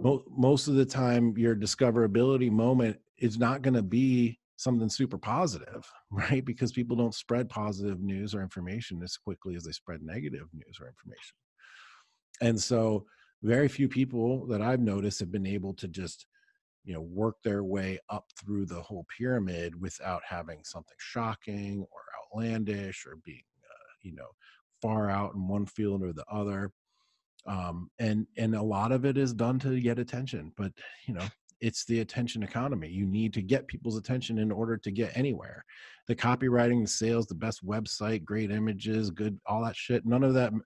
mo- most of the time, your discoverability moment is not going to be something super positive, right? Because people don't spread positive news or information as quickly as they spread negative news or information. And so, very few people that I've noticed have been able to just, you know, work their way up through the whole pyramid without having something shocking or outlandish or being, uh, you know, far out in one field or the other. Um, and and a lot of it is done to get attention, but you know, it's the attention economy. You need to get people's attention in order to get anywhere. The copywriting, the sales, the best website, great images, good all that shit. None of that, you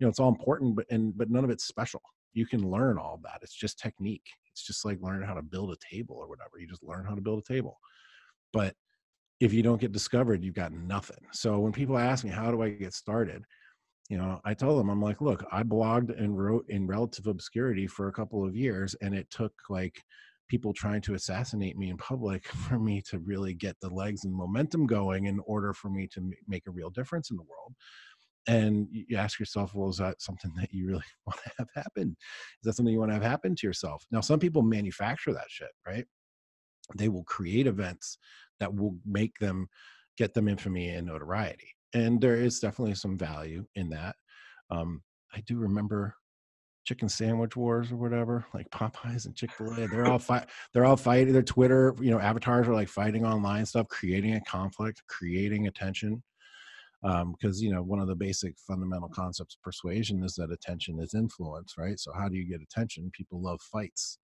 know, it's all important, but and but none of it's special. You can learn all that. It's just technique. It's just like learning how to build a table or whatever. You just learn how to build a table. But if you don't get discovered, you've got nothing. So when people ask me, how do I get started? You know i told them i'm like look i blogged and wrote in relative obscurity for a couple of years and it took like people trying to assassinate me in public for me to really get the legs and momentum going in order for me to make a real difference in the world. And you ask yourself well is that something that you really want to have happen? Is that something you want to have happen to yourself? Now some people manufacture that shit right? They will create events that will make them get them infamy and notoriety and there is definitely some value in that um, i do remember chicken sandwich wars or whatever, like Popeyes and Chick Fil A. They're all fight. They're all fighting. Their Twitter, you know, avatars are like fighting online stuff, creating a conflict, creating attention. Because um, you know, one of the basic fundamental concepts of persuasion is that attention is influence, right? So how do you get attention? People love fights.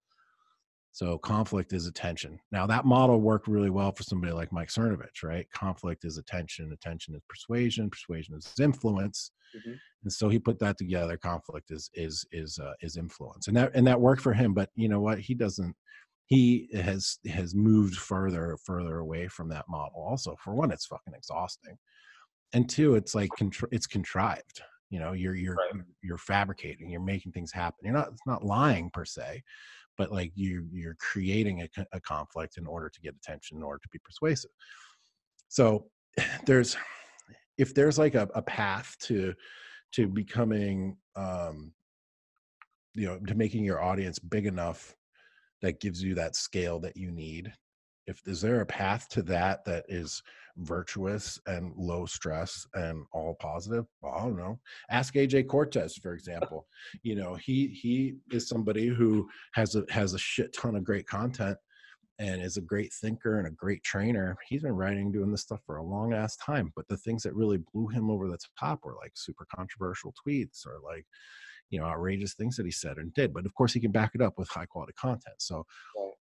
So conflict is attention. Now that model worked really well for somebody like Mike Cernovich, right? Conflict is attention, attention is persuasion, persuasion is influence. Mm-hmm. And so he put that together. Conflict is is is uh, is influence, and that and that worked for him. But you know what? He doesn't. He has has moved further further away from that model. Also, for one, it's fucking exhausting, and two, it's like contri- it's contrived. You know, you're you're right. you're fabricating. You're making things happen. You're not. It's not lying per se but like you you're creating a, a conflict in order to get attention in order to be persuasive. So there's if there's like a, a path to to becoming um you know to making your audience big enough that gives you that scale that you need if is there a path to that that is virtuous and low stress and all positive i don't know. Ask aj Cortes for example. You know he he is somebody who has a has a shit ton of great content and is a great thinker and a great trainer. He's been writing doing this stuff for a long ass time but the things that really blew him over the top were like super controversial tweets or like you know outrageous things that he said and did but of course he can back it up with high quality content. So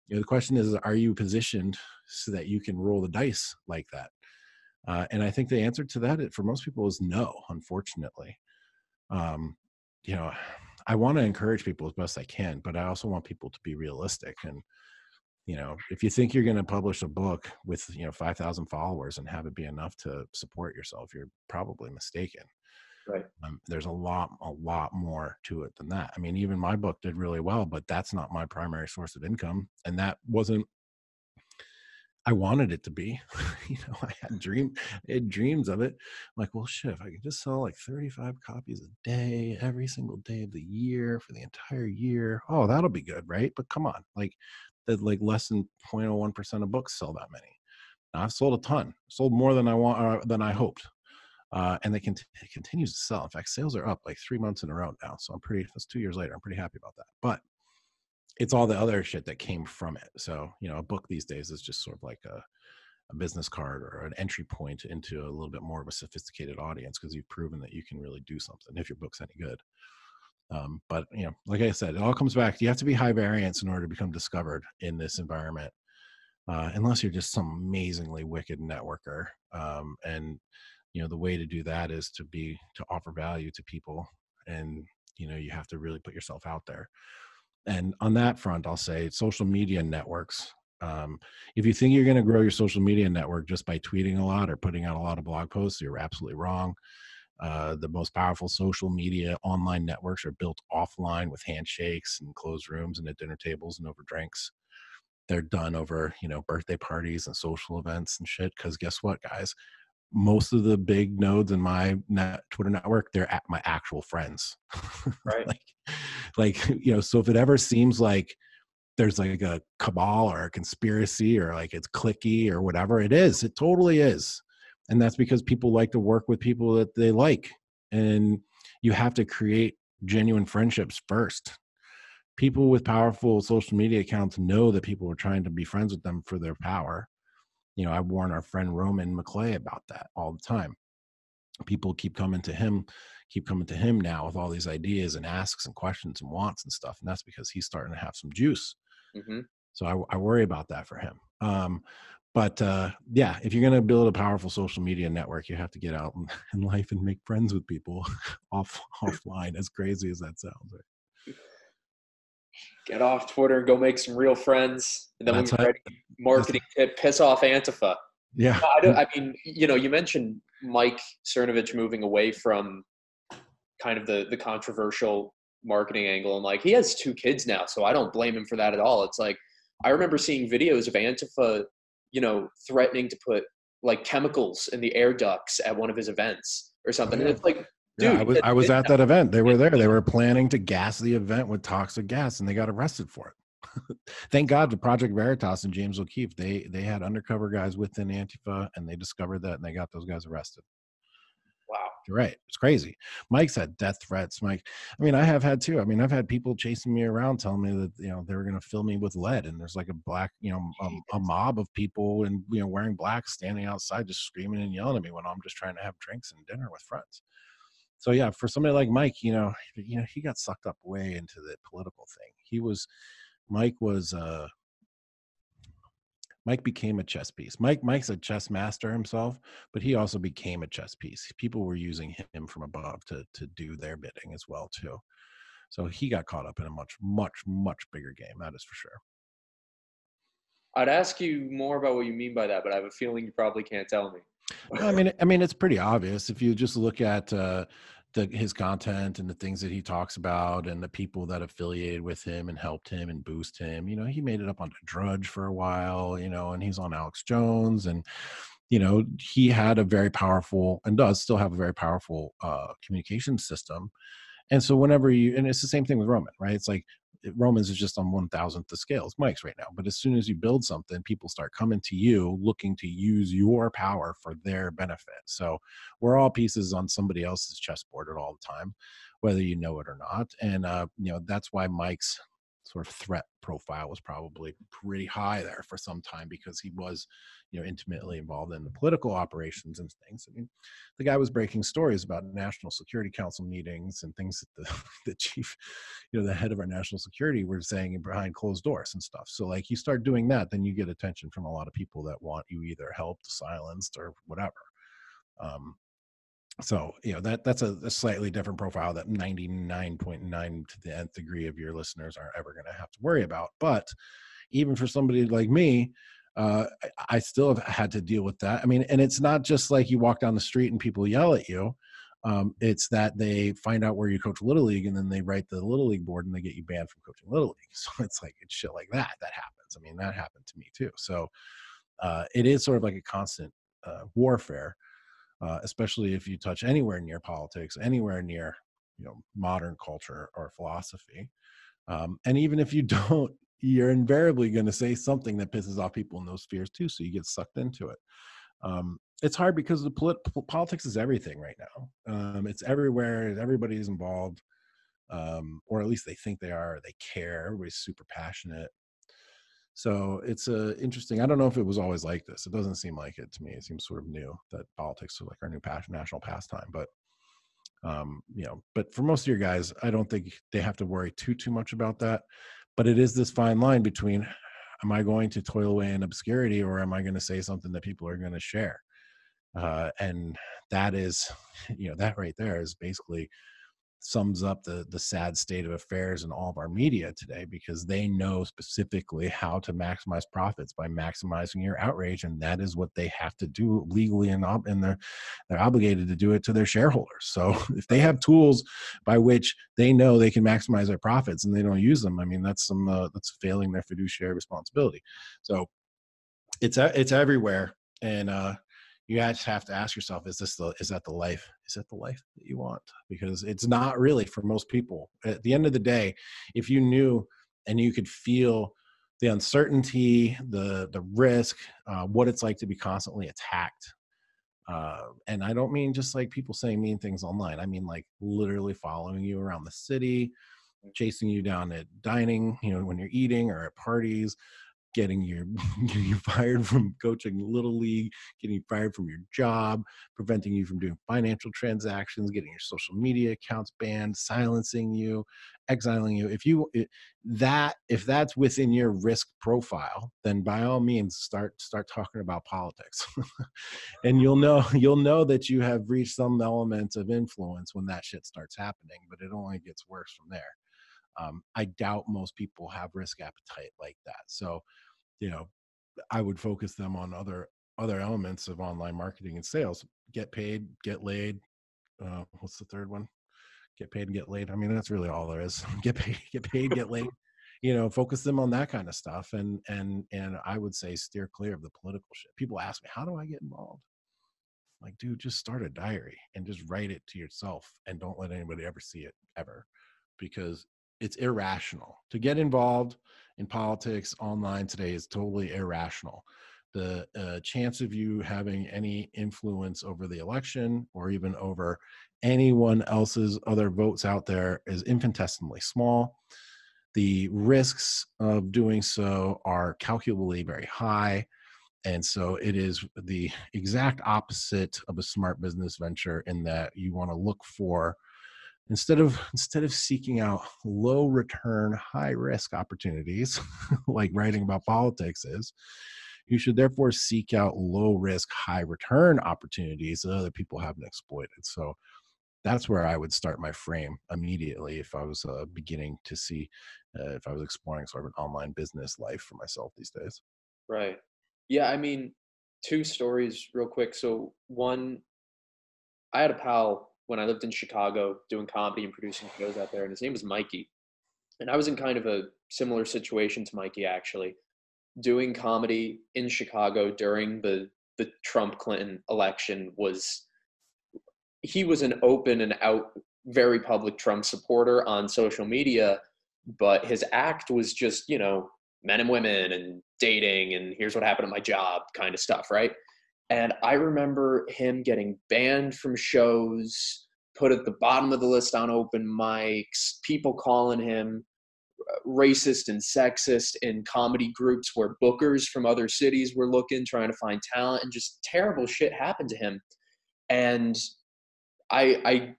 you know, the question is are you positioned so that you can roll the dice like that uh, and i think the answer to that for most people is no unfortunately um, you know i want to encourage people as best i can but i also want people to be realistic and you know if you think you're going to publish a book with you know 5000 followers and have it be enough to support yourself you're probably mistaken Right. Um, there's a lot, a lot more to it than that. I mean, even my book did really well, but that's not my primary source of income, and that wasn't. I wanted it to be. you know, I had dream had dreams of it. I'm like, well shit, if I could just sell like 35 copies a day every single day of the year for the entire year, oh, that'll be good, right? But come on, like that like less than 0.01% of books sell that many. Now, I've sold a ton, sold more than I want uh, than I hoped. Uh, and they can it continues to sell. In fact, sales are up like three months in a row now. So I'm pretty. That's two years later. I'm pretty happy about that. But it's all the other shit that came from it. So, you know, a book these days is just sort of like a, a business card or an entry point into a little bit more of a sophisticated audience because you've proven that you can really do something if your book's any good. Um, but you know, like I said, it all comes back. You have to be high variance in order to become discovered in this environment, uh, unless you're just some amazingly wicked networker. Um, and you know, the way to do that is to be to offer value to people, and you know, you have to really put yourself out there and on that front i'll say social media networks um, if you think you're going to grow your social media network just by tweeting a lot or putting out a lot of blog posts you're absolutely wrong uh, the most powerful social media online networks are built offline with handshakes and closed rooms and at dinner tables and over drinks they're done over you know birthday parties and social events and shit because guess what guys most of the big nodes in my net, Twitter network, they're at my actual friends. Right. like, like, you know, so if it ever seems like there's like a cabal or a conspiracy or like it's cliquey or whatever, it is. It totally is. And that's because people like to work with people that they like. And you have to create genuine friendships first. People with powerful social media accounts know that people are trying to be friends with them for their power you know, I warn our friend Roman McClay about that all the time. People keep coming to him, keep coming to him now with all these ideas and asks and questions and wants and stuff. And that's because he's starting to have some juice. Mm-hmm. So I, I, worry about that for him. Um, but uh, yeah, if you're going to build a powerful social media network, you have to get out in, in life and make friends with people off offline. As crazy as that sounds, right? get off Twitter and go make some real friends. And then That's when you're ready, marketing tip, piss off Antifa. Yeah. I, I, mean, you know, you mentioned Mike Cernovich moving away from kind of the the controversial marketing angle, and like he has two kids now, so I don't blame him for that at all. It's like I remember seeing videos of Antifa, you know, threatening to put like chemicals in the air ducts at one of his events or something, yeah. and it's like Dude, yeah, I was, I was at that event. They were there. They were planning to gas the event with toxic gas, and they got arrested for it. Thank God the Project Veritas and James O'Keefe they they had undercover guys within Antifa, and they discovered that, and they got those guys arrested. You're right. It's crazy. Mike's had death threats. Mike, I mean, I have had too. I mean, I've had people chasing me around, telling me that you know they were going to fill me with lead, and there's like a black, you know, a, a mob of people and you know wearing black standing outside, just screaming and yelling at me when I'm just trying to have drinks and dinner with friends so yeah, for somebody like Mike, you know, you know, he got sucked up way into the political thing. He was, Mike was, uh, Mike became a chess piece. Mike, Mike's a chess master himself, but he also became a chess piece. People were using him from above to to do their bidding as well too. So he got caught up in a much, much, much bigger game. That is for sure. I'd ask you more about what you mean by that, but I have a feeling you probably can't tell me. I mean, I mean, it's pretty obvious if you just look at uh, the, his content and the things that he talks about, and the people that affiliated with him and helped him and boost him. You know, he made it up on Drudge for a while. You know, and he's on Alex Jones, and you know, he had a very powerful and does still have a very powerful uh, communication system. And so, whenever you, and it's the same thing with Roman, right? It's like Romans is just on one thousandth the scale as Mike's right now. But as soon as you build something, people start coming to you looking to use your power for their benefit. So we're all pieces on somebody else's chessboard at all the time, whether you know it or not. And uh, you know that's why Mike's sort of threat profile was probably pretty high there for some time because he was, you know, intimately involved in the political operations and things. I mean, the guy was breaking stories about National Security Council meetings and things that the, the chief, you know, the head of our national security were saying behind closed doors and stuff. So like you start doing that, then you get attention from a lot of people that want you either helped, silenced, or whatever. Um, so you know that that's a, a, slightly different profile that 99.9 to the nth degree of your listeners aren't ever going to have to worry about but even for somebody like me uh, I, still have had to deal with that. I mean and it's not just like you walk down the street and people yell at you um, it's that they find out where you coach little league and then they write the little league board and they get you banned from coaching little league. So it's like it's shit like that that happens. I mean that happened to me too. So uh, it is sort of like a constant uh, warfare, uh, especially if you touch anywhere near politics, anywhere near you know modern culture or philosophy. Um, and even if you don't, you're invariably going to say something that pisses off people in those spheres too. So you get sucked into it. Um, it's hard because the polit- politics is everything right now. Um, it's everywhere. Everybody's involved, um, or at least they think they are. They care. Everybody's super passionate. So it's uh, interesting. I don't know if it was always like this. It doesn't seem like it to me. It seems sort of new that politics is like our new passion, national pastime. But um, you know, but for most of your guys, I don't think they have to worry too too much about that. But it is this fine line between am I going to toil away in obscurity or am I going to say something that people are going to share? Uh, and that is, you know, that right there is basically sums up the the sad state of affairs in all of our media today because they know specifically how to maximize profits by maximizing your outrage and that is what they have to do legally and, ob- and they're they're obligated to do it to their shareholders. So if they have tools by which they know they can maximize their profits and they don't use them i mean that's some uh, that's failing their fiduciary responsibility. So it's it's everywhere and uh you guys have to ask yourself is this the is that the life is that the life that you want? Because it's not really for most people. At the end of the day if you knew and you could feel the uncertainty the the risk uh, what it's like to be constantly attacked uh, and i don't mean just like people saying mean things online. I mean like literally following you around the city chasing you down at dining you know when you're eating or at parties getting you getting you fired from coaching little league, getting you fired from your job, preventing you from doing financial transactions, getting your social media accounts banned, silencing you, exiling you. If you that if that's within your risk profile, then by all means start start talking about politics. and you'll know you'll know that you have reached some element of influence when that shit starts happening, but it only gets worse from there. Um, I doubt most people have risk appetite like that. So, you know, I would focus them on other other elements of online marketing and sales. Get paid, get laid. Uh, what's the third one? Get paid and get laid. I mean, that's really all there is. get paid, get paid, get laid. You know, focus them on that kind of stuff, and and and I would say steer clear of the political shit. People ask me, how do I get involved? like, dude, just start a diary and just write it to yourself, and don't let anybody ever see it ever, because it's irrational. To get involved in politics online today is totally irrational. The uh, chance of you having any influence over the election or even over anyone else's other votes out there is infinitesimally small. The risks of doing so are calculably very high and so it is the exact opposite of a smart business venture in that you want to look for instead of instead of seeking out low return high risk opportunities like writing about politics is you should therefore seek out low risk high return opportunities that other people haven't exploited. So that's where i would start my frame immediately if i was uh, beginning to see uh, if i was exploring sort of an online business life for myself these days. Right. Yeah i mean two stories real quick. So one i had a pal when I lived in Chicago doing comedy and producing shows out there, and his name was Mikey. And I was in kind of a similar situation to Mikey actually, doing comedy in Chicago during the the Trump Clinton election was he was an open and out very public Trump supporter on social media, but his act was just, you know, men and women and dating and here's what happened at my job kind of stuff, right? And I remember him getting banned from shows, put at the bottom of the list on open mics, people calling him uh, racist and sexist in comedy groups where bookers from other cities were looking, trying to find talent, and just terrible shit happened to him. And I, I,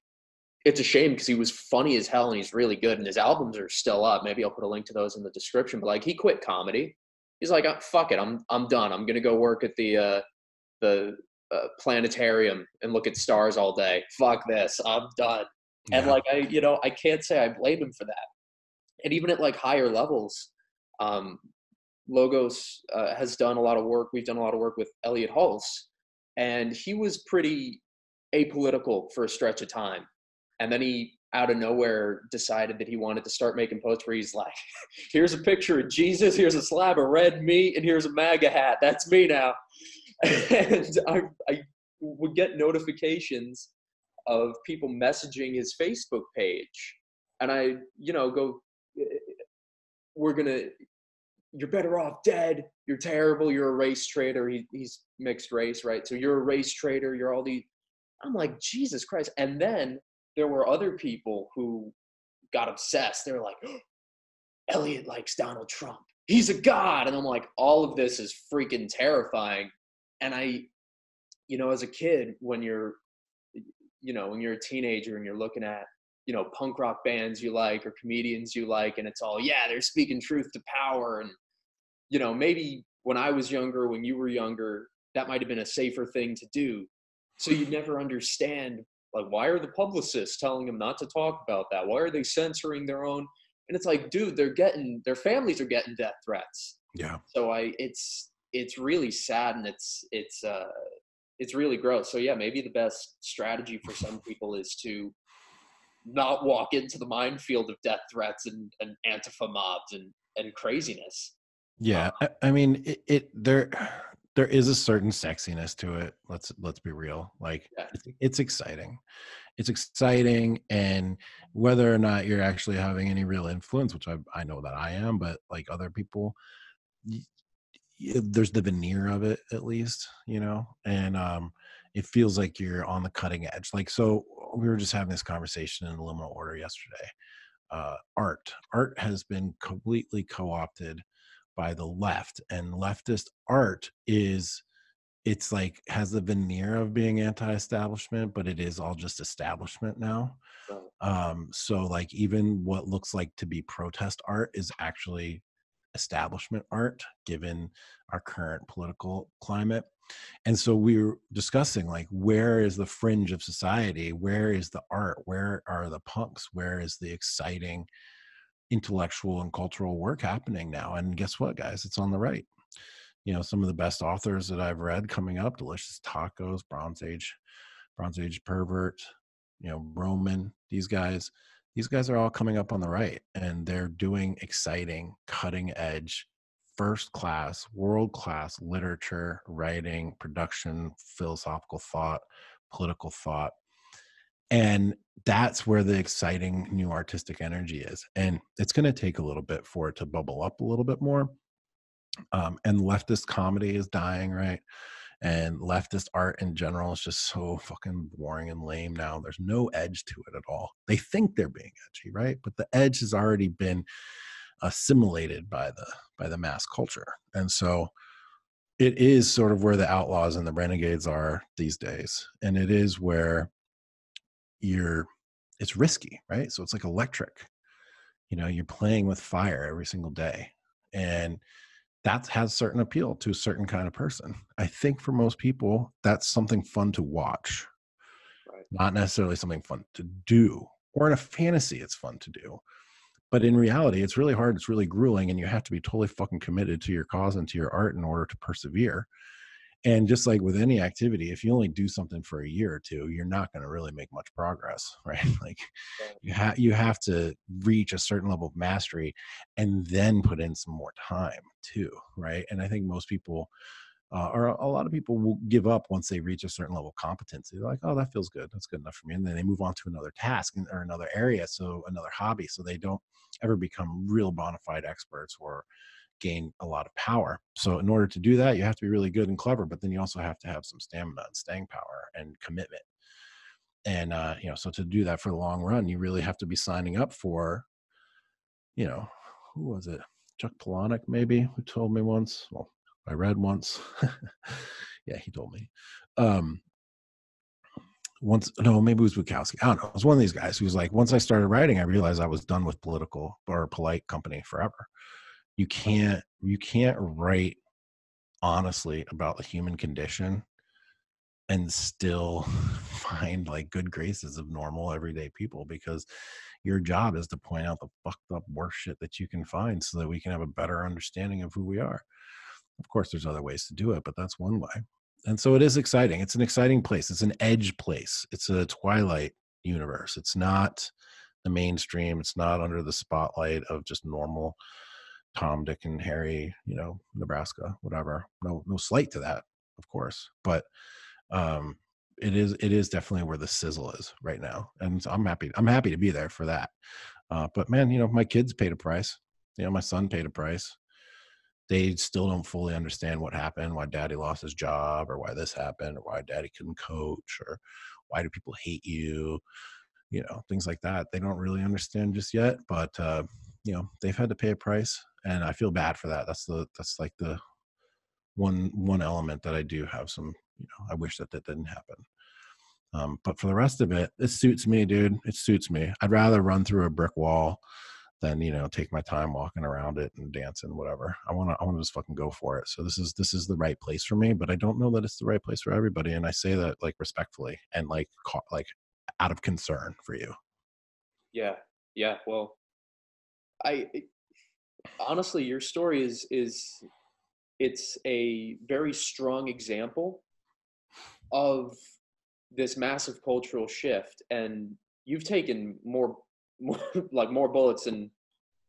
it's a shame because he was funny as hell and he's really good, and his albums are still up. Maybe I'll put a link to those in the description. But like, he quit comedy. He's like, uh, fuck it, I'm, I'm done. I'm gonna go work at the, uh, the uh, planetarium and look at stars all day. Fuck this, I'm done. Yeah. And like I, you know, I can't say I blame him for that. And even at like higher levels, um, Logos uh, has done a lot of work. We've done a lot of work with Elliott Hulse, and he was pretty apolitical for a stretch of time. And then he out of nowhere decided that he wanted to start making posts where he's like, here's a picture of Jesus, here's a slab of red meat, and here's a MAGA hat. That's me now. And I, I would get notifications of people messaging his Facebook page. And I, you know, go, eh, eh, eh, we're going to, you're better off dead. You're terrible. You're a race traitor. He, he's mixed race, right? So you're a race traitor. You're all these. I'm like, Jesus Christ. And then there were other people who got obsessed. They were like, oh, Elliot likes Donald Trump. He's a god. And I'm like, all of this is freaking terrifying. And I, you know, as a kid, when you're, you know, when you're a teenager and you're looking at, you know, punk rock bands you like or comedians you like, and it's all, yeah, they're speaking truth to power. And, you know, maybe when I was younger, when you were younger, that might have been a safer thing to do. So you never understand like, why are the publicists telling them not to talk about that? Why are they censoring their own? And it's like, dude, they're getting their families are getting death threats. Yeah. So I, it's it's really sad and it's it's uh it's really gross. So yeah, maybe the best strategy for some people is to not walk into the minefield of death threats and, and antifa mobs and and craziness. Yeah, I, I mean, it, it there there is a certain sexiness to it. Let's let's be real. Like Yeah. it's, it's exciting. It's exciting, and whether or not you're actually having any real influence, which I I know that I am, but like other people, there's the veneer of it at least, you know, and um, it feels like you're on the cutting edge. Like so, we were just having this conversation in liminal order yesterday. Uh, art, art has been completely co-opted by the left and leftist art is it's like has the veneer of being anti-establishment but it is all just establishment now um so like even what looks like to be protest art is actually establishment art given our current political climate and so we were discussing like where is the fringe of society where is the art where are the punks where is the exciting intellectual and cultural work happening now. And guess what, guys? It's on the right. You know, some of the best authors that I've read coming up: Delicious Tacos, Bronze Age, Bronze Age Pervert, you know, Roman. These guys, these guys are all coming up on the right, and they're doing exciting, cutting edge, first class, world class literature, writing, production, philosophical thought, political thought and that's where the exciting new artistic energy is and it's going to take a little bit for it to bubble up a little bit more um, and leftist comedy is dying right and leftist art in general is just so fucking boring and lame now there's no edge to it at all. They think they're being edgy right? But the edge has already been assimilated by the by the mass culture. And so it is sort of where the outlaws and the renegades are these days and it is where you're it's risky right? So it's like electric. You know you're playing with fire every single day and that has certain appeal to a certain kind of person. I think for most people that's something fun to watch. Right. not necessarily something fun to do or in a fantasy it's fun to do. But in reality it's really hard it's really grueling and you have to be totally fucking committed to your cause and to your art in order to persevere and just like with any activity if you only do something for a year or two you're not going to really make much progress right? Like you have you have to reach a certain level of mastery and then put in some more time too right? And i think most people uh, or a lot of people will give up once they reach a certain level of competency. They're like oh that feels good. That's good enough for me. And then they move on to another task or another area so another hobby so they don't ever become real bona fide experts or gain a lot of power. So in order to do that, you have to be really good and clever, but then you also have to have some stamina and staying power and commitment. And uh, you know, so to do that for the long run, you really have to be signing up for, you know, who was it? Chuck Palahniuk, maybe, who told me once. Well, I read once. yeah, he told me. Um, once no maybe it was Bukowski. I don't know. It was one of these guys who was like, once I started writing, I realized I was done with political or polite company forever. You can't you can't write honestly about the human condition and still find like good graces of normal everyday people because your job is to point out the fucked up worst shit that you can find so that we can have a better understanding of who we are. Of course, there's other ways to do it, but that's one way. And so it is exciting. It's an exciting place. It's an edge place. It's a twilight universe. It's not the mainstream. It's not under the spotlight of just normal Tom, Dick, and Harry, you know, Nebraska, whatever. No, no slight to that, of course, but um, it is it is definitely where the sizzle is right now, and so I'm happy. I'm happy to be there for that. Uh, but man, you know, my kids paid a price. You know, my son paid a price. They still don't fully understand what happened, why daddy lost his job, or why this happened, or why daddy couldn't coach, or why do people hate you, you know, things like that. They don't really understand just yet, but uh, you know, they've had to pay a price, and I feel bad for that. That's the that's like the one one element that I do have some. You know, I wish that that didn't happen. Um, but for the rest of it, it suits me, dude. It suits me. I'd rather run through a brick wall than you know take my time walking around it and dancing, whatever. I want to. I want to just fucking go for it. So this is this is the right place for me, but I don't know that it's the right place for everybody. And I say that like respectfully and like like out of concern for you. Yeah. Yeah. Well, I honestly, your story is is it's a very strong example of this massive cultural shift and you've taken more, more like more bullets than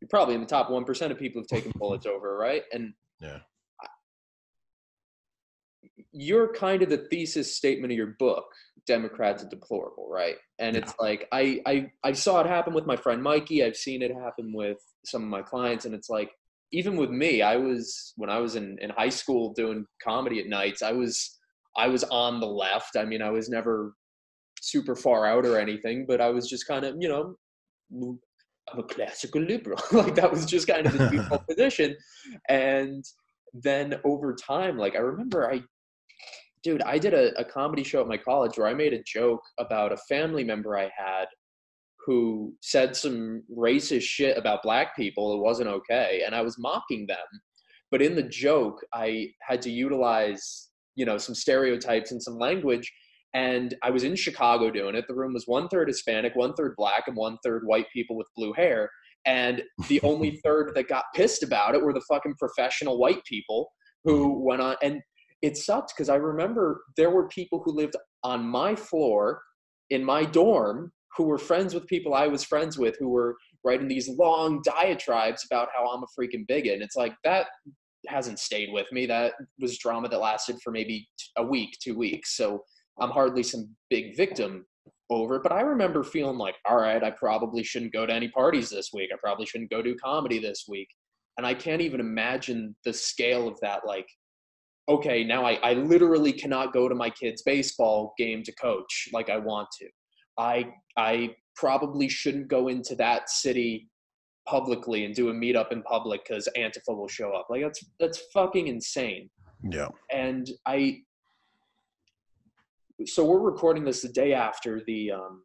you're probably in the top 1% of people who've taken bullets over right? And yeah. You're kind of the thesis statement of your book democrats are deplorable right and it's like I, I i saw it happen with my friend mikey i've seen it happen with some of my clients and it's like even with me i was when i was in, in high school doing comedy at nights i was I was on the left. I mean, I was never super far out or anything, but I was just kind of, you know, I'm a classical liberal. like that was just kind of the default position. And then over time, like I remember I dude, I did a, a comedy show at my college where I made a joke about a family member I had who said some racist shit about black people. It wasn't okay. And I was mocking them. But in the joke, I had to utilize you know some stereotypes and some language and i was in chicago doing it the room was one third hispanic one third black and one third white people with blue hair and the only third that got pissed about it were the fucking professional white people who went on and it sucked because i remember there were people who lived on my floor in my dorm who were friends with people i was friends with who were writing these long diatribes about how i'm a freaking bigot and it's like that hasn't stayed with me. That was drama that lasted for maybe a week, two weeks. So I'm hardly some big victim over. But I remember feeling like, all right, I probably shouldn't go to any parties this week. I probably shouldn't go do comedy this week. And I can't even imagine the scale of that. Like, okay, now I, I literally cannot go to my kid's baseball game to coach like I want to. I I probably shouldn't go into that city publicly and do a meetup in public because Antifa will show up. Like that's that's fucking insane. Yeah. And I so we're recording this the day after the um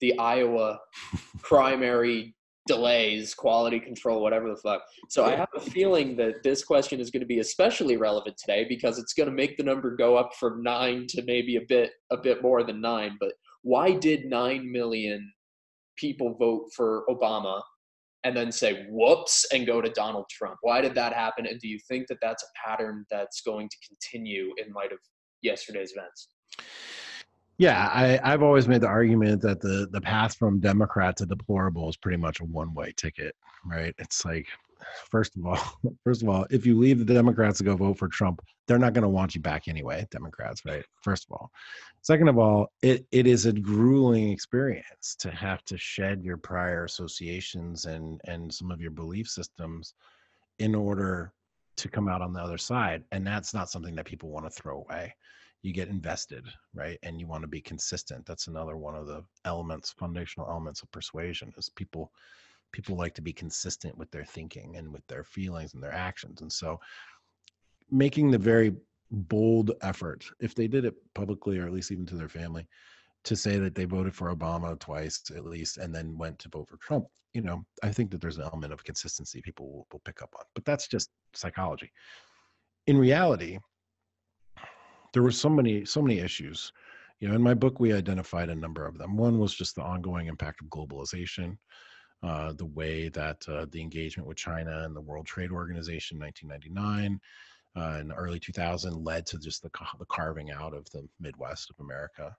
the Iowa primary delays, quality control, whatever the fuck. So I have a feeling that this question is going to be especially relevant today because it's going to make the number go up from 9 to maybe a bit a bit more than 9, but why did 9 million people vote for Obama and then say whoops and go to Donald Trump? Why did that happen? And do you think that that's a pattern that's going to continue in light of yesterday's events? Yeah, I, I've always made the argument that the the path from Democrat to deplorable is pretty much a one way ticket, right? It's like first of all, first of all, if you leave the Democrats to go vote for Trump, they're not going to want you back anyway, Democrats, right? First of all. Second of all, it, it is a grueling experience to have to shed your prior associations and and some of your belief systems in order to come out on the other side. And that's not something that people want to throw away. You get invested, right? And you want to be consistent. That's another one of the elements, foundational elements of persuasion is people people like to be consistent with their thinking and with their feelings and their actions and so making the very bold effort if they did it publicly or at least even to their family to say that they voted for obama twice at least and then went to vote for trump you know i think that there's an element of consistency people will, will pick up on but that's just psychology in reality there were so many so many issues you know in my book we identified a number of them. One was just the ongoing impact of globalization uh, the way that uh, the engagement with China and the World Trade Organization in 1999 uh, in early 2000 led to just the, the carving out of the Midwest of America.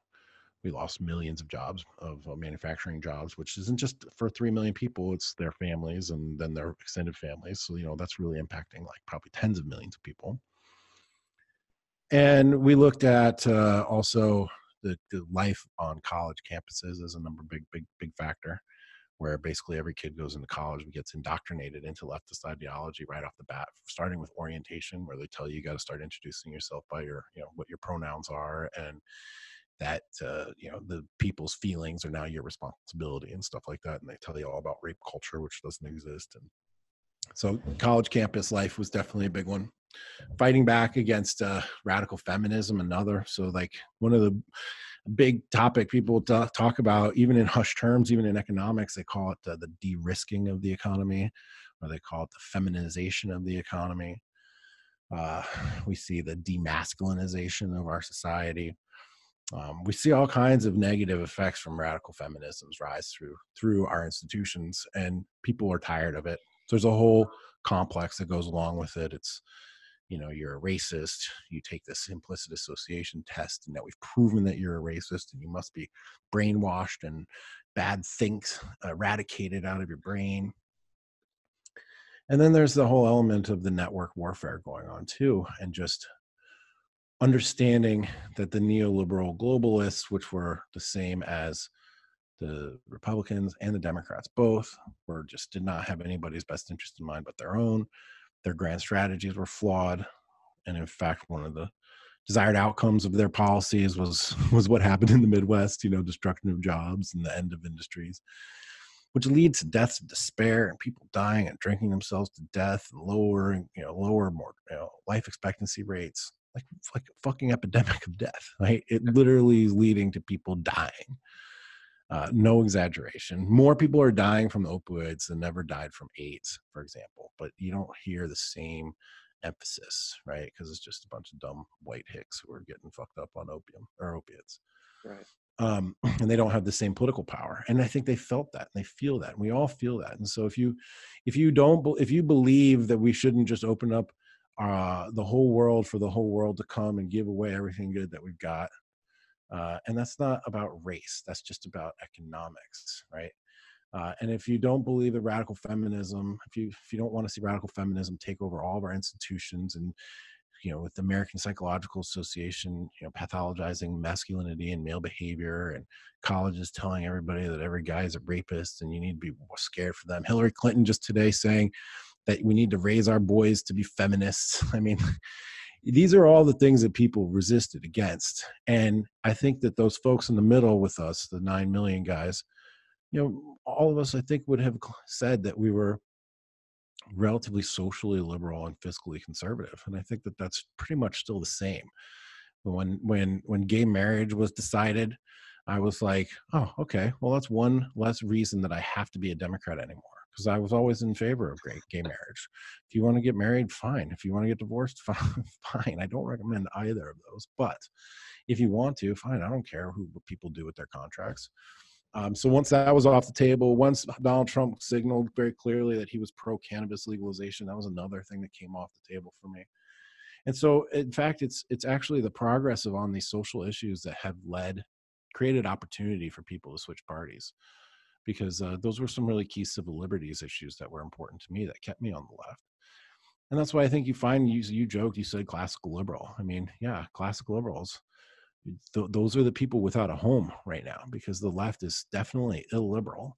We lost millions of jobs of uh, manufacturing jobs which isn't just for 3 million people it's their families and then their extended families. So you know that's really impacting like probably tens of millions of people and we looked at uh, also the, the life on college campuses as a number big big big factor where basically every kid goes into college and gets indoctrinated into leftist ideology right off the bat, starting with orientation, where they tell you you got to start introducing yourself by your, you know, what your pronouns are, and that uh, you know the people's feelings are now your responsibility and stuff like that and they tell you all about rape culture which doesn't exist and so college campus life was definitely a big one. Fighting back against uh, radical feminism another. So like one of the big topic people talk about even in hush terms even in economics they call it uh, the de-risking of the economy or they call it the feminization of the economy. Uh, we see the demasculinization of our society. Um, we see all kinds of negative effects from radical feminisms rise through through our institutions and people are tired of it so there's a whole complex that goes along with it. It's you know you're a racist you take this implicit association test and that we've proven that you're a racist and you must be brainwashed and bad things eradicated out of your brain. And then there's the whole element of the network warfare going on too and just understanding that the neoliberal globalists, which were the same as the Republicans and the Democrats, both were just did not have anybody's best interest in mind but their own. Their grand strategies were flawed, and in fact, one of the desired outcomes of their policies was was what happened in the Midwest. You know, destruction of jobs and the end of industries, which leads to deaths of despair and people dying and drinking themselves to death and lowering you know lower more you know, life expectancy rates like like a fucking epidemic of death right it literally is leading to people dying uh, no exaggeration more people are dying from opioids than never died from aids for example but you don't hear the same emphasis right because it's just a bunch of dumb white hicks who are getting fucked up on opium or opiates right um, and they don't have the same political power and i think they felt that and they feel that and we all feel that and so if you if you don't if you believe that we shouldn't just open up uh, the whole world for the whole world to come and give away everything good that we've got. Uh, and that's not about race. That's just about economics, right? Uh, and if you don't believe that radical feminism, if you if you don't want to see radical feminism take over all of our institutions, and you know, with the American Psychological Association, you know, pathologizing masculinity and male behavior, and colleges telling everybody that every guy is a rapist and you need to be scared for them. Hillary Clinton just today saying that we need to raise our boys to be feminists. I mean, these are all the things that people resisted against. And I think that those folks in the middle with us, the 9 million guys, you know, all of us, I think, would have said that we were relatively socially liberal and fiscally conservative. And I think that that's pretty much still the same. When, when, when gay marriage was decided, I was like, oh, okay, well, that's one less reason that I have to be a Democrat anymore because I was always in favor of gay marriage. If you want to get married, fine. If you want to get divorced, fine. I don't recommend either of those. But if you want to, fine. I don't care who people do with their contracts. Um, so once that was off the table, once Donald Trump signaled very clearly that he was pro cannabis legalization, that was another thing that came off the table for me. And so, in fact, it's it's actually the progress of on these social issues that have led created opportunity for people to switch parties because uh, those were some really key civil liberties issues that were important to me that kept me on the left. And that's why I think you find you you joked you said classical liberal. I mean, yeah, classical liberals. Th- those are the people without a home right now because the left is definitely illiberal,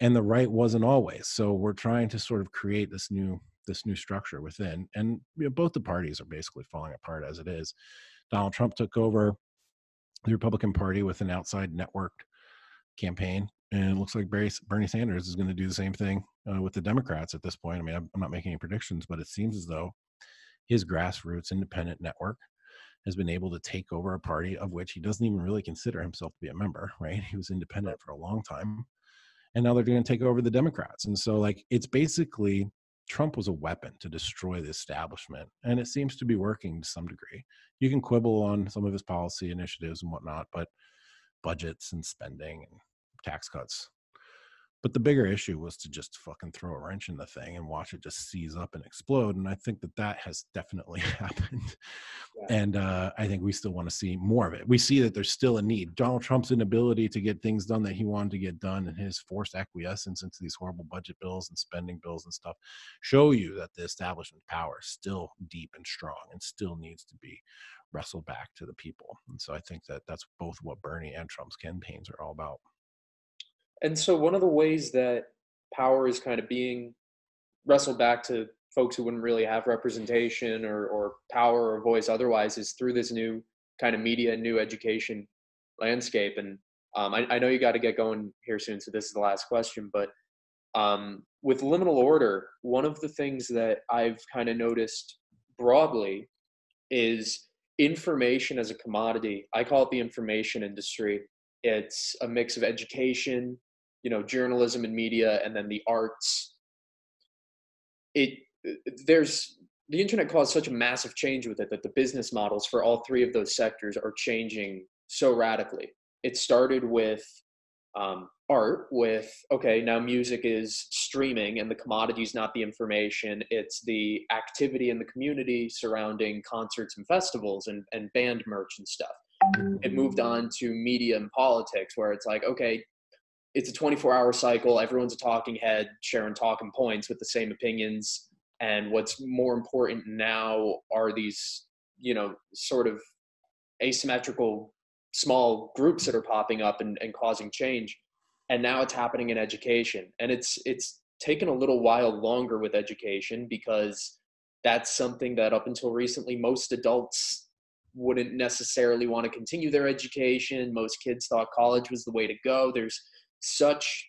and the right wasn't always. So we're trying to sort of create this new this new structure within, and you know, both the parties are basically falling apart as it is. Donald Trump took over the Republican Party with an outside networked campaign and it looks like Barry, Bernie Sanders is going to do the same thing uh, with the Democrats at this point. I mean, I'm, I'm not making any predictions, but it seems as though his grassroots independent network has been able to take over a party of which he doesn't even really consider himself to be a member, right? He was independent for a long time. And now they're going to take over the Democrats. And so, like, it's basically Trump was a weapon to destroy the establishment. And it seems to be working to some degree. You can quibble on some of his policy initiatives and whatnot, but budgets and spending and tax cuts. but the bigger issue was to just fucking throw a wrench in the thing and watch it just seize up and explode and i think that that has definitely happened. Yeah. and uh, i think we still want to see more of it. We see that there's still a need. Donald trump's inability to get things done that he wanted to get done and his forced acquiescence into these horrible budget bills and spending bills and stuff show you that the establishment power is still deep and strong and still needs to be wrestled back to the people. And so i think that that's both what bernie and trump's campaigns are all about and so one of the ways that power is kind of being wrestled back to folks who wouldn't really have representation or, or power or voice otherwise is through this new kind of media and new education landscape. And um, I, I, know you got to get going here soon, so this is the last question. But um, with liminal order, one of the things that I've kind of noticed broadly is information as a commodity. I call it the information industry. It's a mix of education, you know journalism and media and then the arts. It there's the internet caused such a massive change with it that the business models for all three of those sectors are changing so radically. It started with um, art with okay now music is streaming and the commodity is not the information. It's the activity in the community surrounding concerts and festivals and, and band merch and stuff. It moved on to media and politics where it's like okay it's a 24 hour cycle. Everyone's a talking head, sharing talking points with the same opinions. And what's more important now are these, you know, sort of asymmetrical small groups that are popping up and, and causing change. And now it's happening in education. And it's it's taken a little while longer with education because that's something that up until recently most adults wouldn't necessarily want to continue their education. Most kids thought college was the way to go. There's such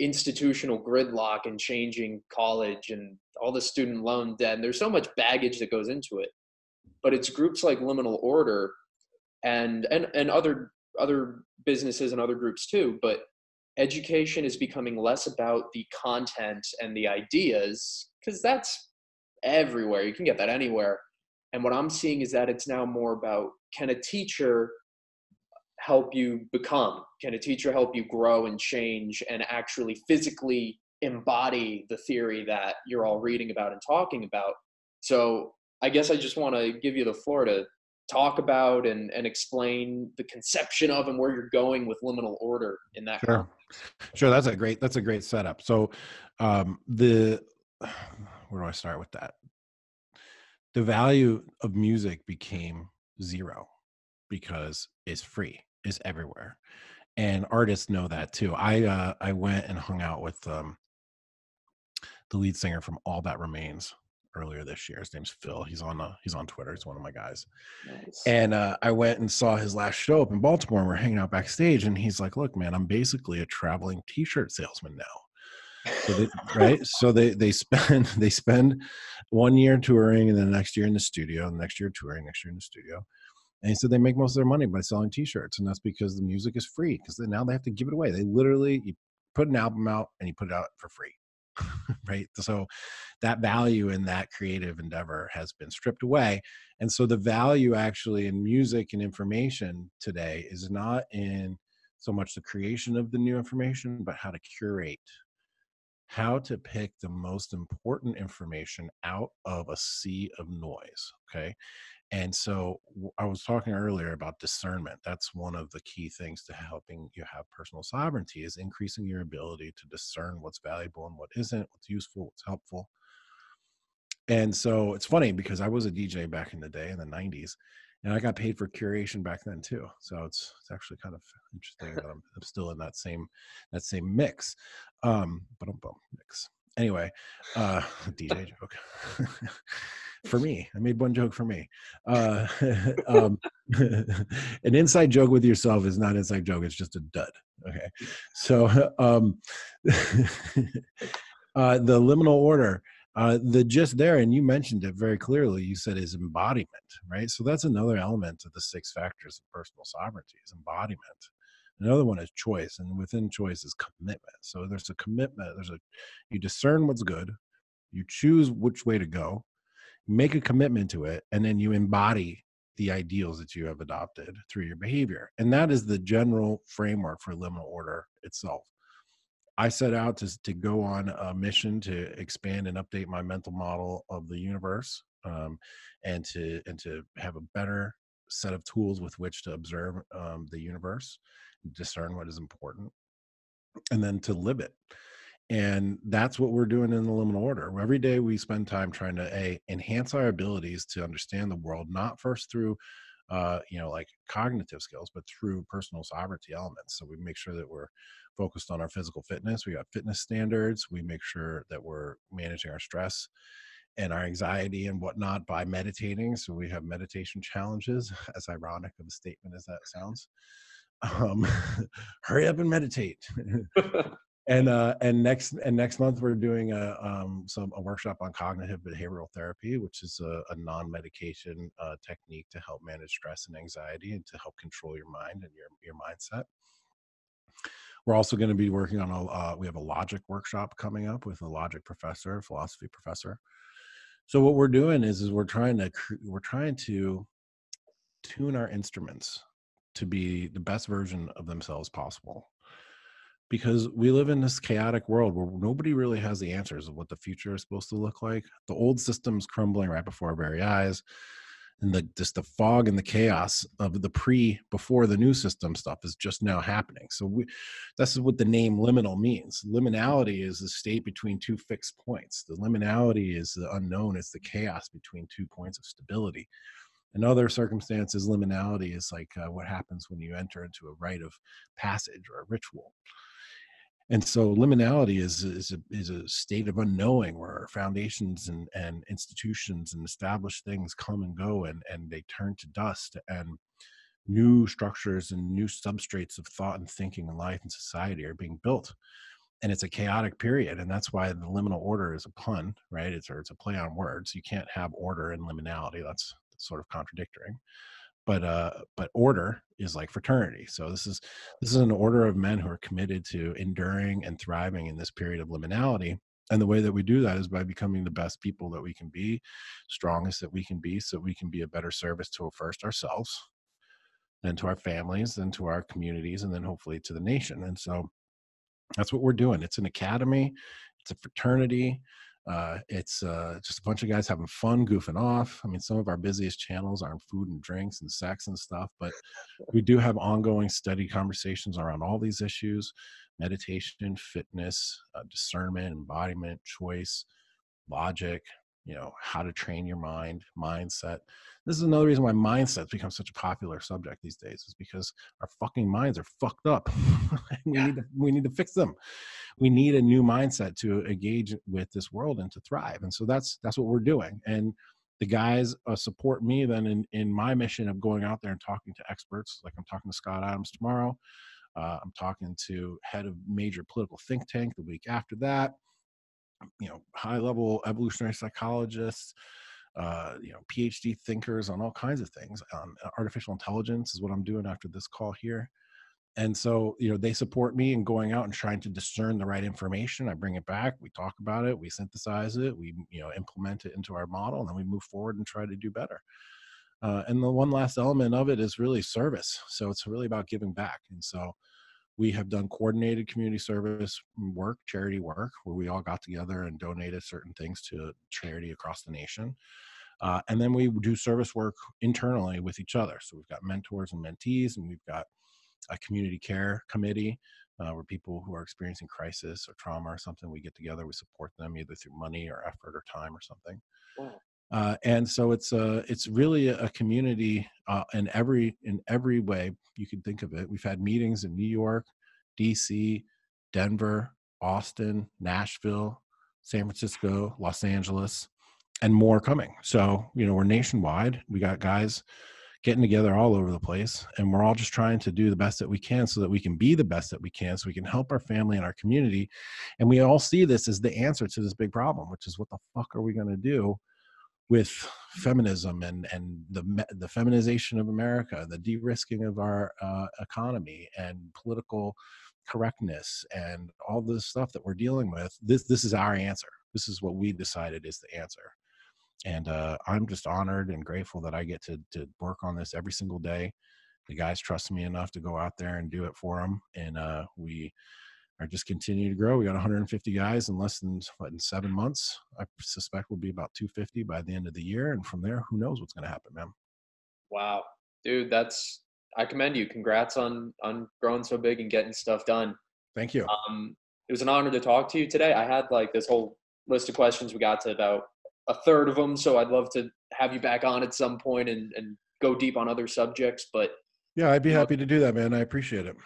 institutional gridlock and changing college and all the student loan debt. And there's so much baggage that goes into it. But it's groups like Liminal Order and and and other other businesses and other groups too. But education is becoming less about the content and the ideas because that's everywhere. You can get that anywhere. And what I'm seeing is that it's now more about can a teacher help you become? Can a teacher help you grow and change and actually physically embody the theory that you're all reading about and talking about? So I guess I just want to give you the floor to talk about and, and explain the conception of and where you're going with liminal order in that. Sure. Sure. That's a great, that's a great setup. So um, the, where do I start with that? The value of music became zero because it's free is everywhere and artists know that too. I uh i went and hung out with um the lead singer from all that remains earlier this year. His name's phil. He's on uh, he's on twitter. He's one of my guys. Nice. and uh i went and saw his last show up in baltimore and we're hanging out backstage and he's like look man i'm basically a traveling t-shirt salesman now. So they, right? So they they spend they spend one year touring and then the next year in the studio and the next year touring next year in the studio and he said they make most of their money by selling T-shirts, and that's because the music is free. Because now they have to give it away. They literally you put an album out and you put it out for free, right? So that value in that creative endeavor has been stripped away, and so the value actually in music and information today is not in so much the creation of the new information, but how to curate how to pick the most important information out of a sea of noise okay and so I was talking earlier about discernment. That's one of the key things to helping you have personal sovereignty is increasing your ability to discern what's valuable and what isn't, what's useful, what's helpful. And so it's funny because I was a DJ back in the day in the 90s and I got paid for curation back then too. So it's it's actually kind of interesting that I'm, I'm still in that same that same mix. Um but I'm mix. Anyway, uh DJ joke. for me. I made one joke for me. Uh, um, an inside joke with yourself is not inside joke. It's just a dud. Okay. So um, uh, the liminal order, uh, the just there, and you mentioned it very clearly. You said is embodiment, right? So that's another element of the six factors of personal sovereignty is embodiment. Another one is choice, and within choice is commitment. So there's a commitment. There's a you discern what's good, you choose which way to go, make a commitment to it, and then you embody the ideals that you have adopted through your behavior. And that is the general framework for liminal order itself. I set out to, to go on a mission to expand and update my mental model of the universe um, and to and to have a better set of tools with which to observe um, the universe, discern what is important, and then to live it. And that's what we're doing in the liminal order. Every day we spend time trying to a enhance our abilities to understand the world, not first through uh, you know, like cognitive skills, but through personal sovereignty elements. So we make sure that we're focused on our physical fitness. We got fitness standards. We make sure that we're managing our stress and our anxiety and whatnot by meditating. So we have meditation challenges, as ironic of a statement as that sounds. Um, hurry up and meditate. and uh, and next and next month we're doing a um, some a workshop on cognitive behavioral therapy, which is a, a non-medication uh, technique to help manage stress and anxiety and to help control your mind and your your mindset. We're also going to be working on a uh, we have a logic workshop coming up with a logic professor, philosophy professor. So what we're doing is is we're trying to we're trying to tune our instruments to be the best version of themselves possible because we live in this chaotic world where nobody really has the answers of what the future is supposed to look like. The old system's crumbling right before our very eyes. And the just the fog and the chaos of the pre before the new system stuff is just now happening. So we that's what the name liminal means. Liminality is the state between two fixed points. The liminality is the unknown, it's the chaos between two points of stability. In other circumstances, liminality is like uh, what happens when you enter into a rite of passage or a ritual. And so liminality is is a, is a state of unknowing where foundations and, and institutions and established things come and go and and they turn to dust and new structures and new substrates of thought and thinking and life and society are being built. And it's a chaotic period and that's why the liminal order is a pun right? It's or it's a play on words. You can't have order and liminality. That's sort of contradictory but uh but order is like fraternity. So this is this is an order of men who are committed to enduring and thriving in this period of liminality and the way that we do that is by becoming the best people that we can be strongest that we can be so we can be a better service to first ourselves then to our families then to our communities and then hopefully to the nation. And so that's what we're doing. It's an academy it's a fraternity uh, it's uh, just a bunch of guys having fun, goofing off. I mean, some of our busiest channels are on food and drinks and sex and stuff, but we do have ongoing study conversations around all these issues meditation, fitness, uh, discernment, embodiment, choice, logic, you know how to train your mind mindset. This is another reason why mindsets become such a popular subject these days is because our fucking minds are fucked up. We yeah. need to we need to fix them. We need a new mindset to engage with this world and to thrive and so that's that's what we're doing and the guys uh, support me then in in my mission of going out there and talking to experts like i'm talking to scott adams tomorrow uh, i'm talking to head of major political think tank the week after that you know high level evolutionary psychologists uh, you know phd thinkers on all kinds of things um, artificial intelligence is what i'm doing after this call here. And so you know they support me in going out and trying to discern the right information. I bring it back we talk about it we synthesize it we you know implement it into our model and then we move forward and try to do better. Uh, and the one last element of it is really service. So it's really about giving back. And so we have done coordinated community service work, charity work, where we all got together and donated certain things to charity across the nation. Uh, and then we do service work internally with each other. So we've got mentors and mentees, and we've got a community care committee uh, where people who are experiencing crisis or trauma or something, we get together, we support them either through money or effort or time or something. Uh, and so it's uh, it's really a community uh, in every in every way you can think of it. We've had meetings in New York, D.C., Denver, Austin, Nashville, San Francisco, Los Angeles, and more coming. So you know we're nationwide. We got guys getting together all over the place, and we're all just trying to do the best that we can so that we can be the best that we can, so we can help our family and our community. And we all see this as the answer to this big problem, which is what the fuck are we going to do? With feminism and and the the feminization of America, the de-risking of our uh, economy, and political correctness, and all this stuff that we're dealing with. This this is our answer. This is what we decided is the answer, and uh, I'm just honored and grateful that I get to to work on this every single day. The guys trust me enough to go out there and do it for them, and uh, we are just continue to grow. We got 150 guys in less than what in seven months. I suspect we'll be about 250 by the end of the year, and from there, who knows what's going to happen, man. Wow, dude, that's I commend you. Congrats on on growing so big and getting stuff done. Thank you. Um, it was an honor to talk to you today. I had like this whole list of questions. We got to about a third of them, so I'd love to have you back on at some point and and go deep on other subjects. But yeah, I'd be happy to do that, man. I appreciate it.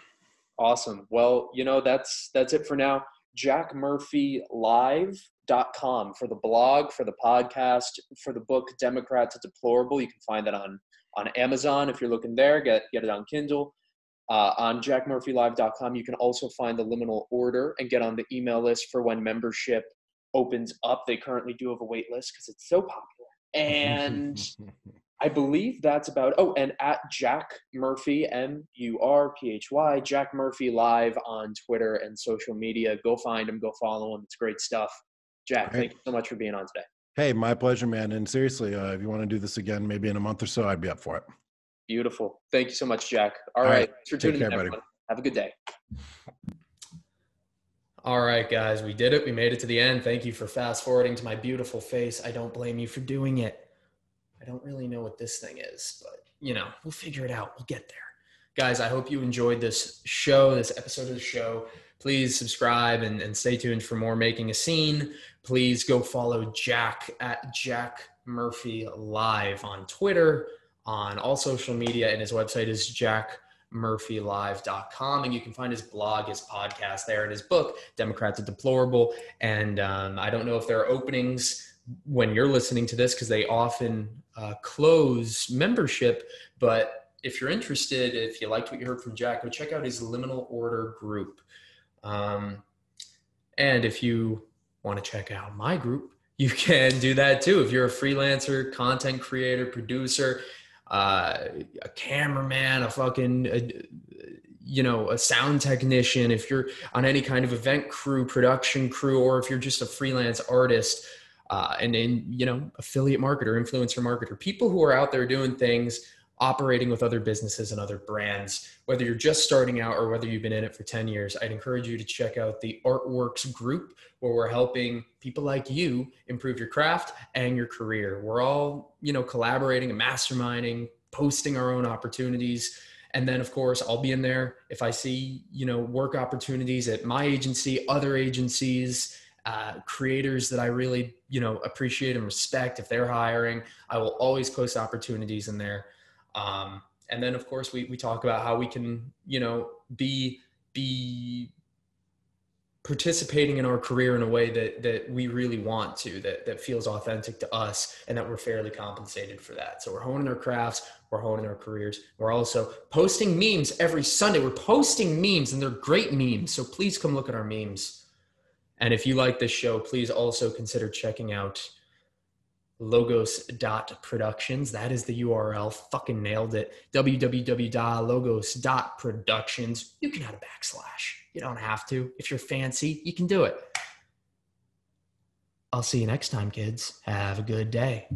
Awesome. Well, you know, that's that's it for now. JackMurphyLive.com for the blog, for the podcast, for the book Democrat to Deplorable. You can find that on on Amazon if you're looking there. Get get it on Kindle. Uh, on jackmurphylive.com, you can also find the liminal order and get on the email list for when membership opens up. They currently do have a wait list because it's so popular. And I believe that's about. Oh, and at Jack Murphy M U R P H Y Jack Murphy live on Twitter and social media. Go find him. Go follow him. It's great stuff. Jack, thank you so much for being on today. Hey, my pleasure, man. And seriously, uh, if you want to do this again, maybe in a month or so, I'd be up for it. Beautiful. Thank you so much, Jack. All, All right. right. Thanks for tuning care, in, everyone. Have a good day. All right, guys, we did it. We made it to the end. Thank you for fast forwarding to my beautiful face. I don't blame you for doing it. I don't really know what this thing is, but you know, we'll figure it out. We'll get there. Guys, I hope you enjoyed this show, this episode of the show. Please subscribe and, and stay tuned for more Making a Scene. Please go follow Jack at Jack Murphy Live on Twitter, on all social media, and his website is jackmurphylive.com. And you can find his blog, his podcast there, and his book, Democrats are Deplorable. And um, I don't know if there are openings when you're listening to this because they often uh, close membership. But if you're interested, if you liked what you heard from Jack, go check out his liminal order group. Um, and if you want to check out my group, you can do that too. If you're a freelancer, content creator, producer, uh, a cameraman, a fucking, a, you know, a sound technician, if you're on any kind of event crew, production crew, or if you're just a freelance artist, uh, and in you know affiliate marketer influencer marketer people who are out there doing things operating with other businesses and other brands whether you're just starting out or whether you've been in it for 10 years i'd encourage you to check out the artworks group where we're helping people like you improve your craft and your career. We're all you know collaborating and masterminding posting our own opportunities. And then of course i'll be in there if i see you know work opportunities at my agency other agencies uh, creators that I really, you know, appreciate and respect. If they're hiring, I will always post opportunities in there. Um, and then of course we, we talk about how we can, you know, be, be participating in our career in a way that, that we really want to, that, that feels authentic to us and that we're fairly compensated for that. So we're honing our crafts, we're honing our careers. We're also posting memes every Sunday. We're posting memes and they're great memes. So please come look at our memes. And if you like this show, please also consider checking out logos.productions. That is the URL. Fucking nailed it. www.logos.productions. You can add a backslash. You don't have to. If you're fancy, you can do it. I'll see you next time, kids. Have a good day.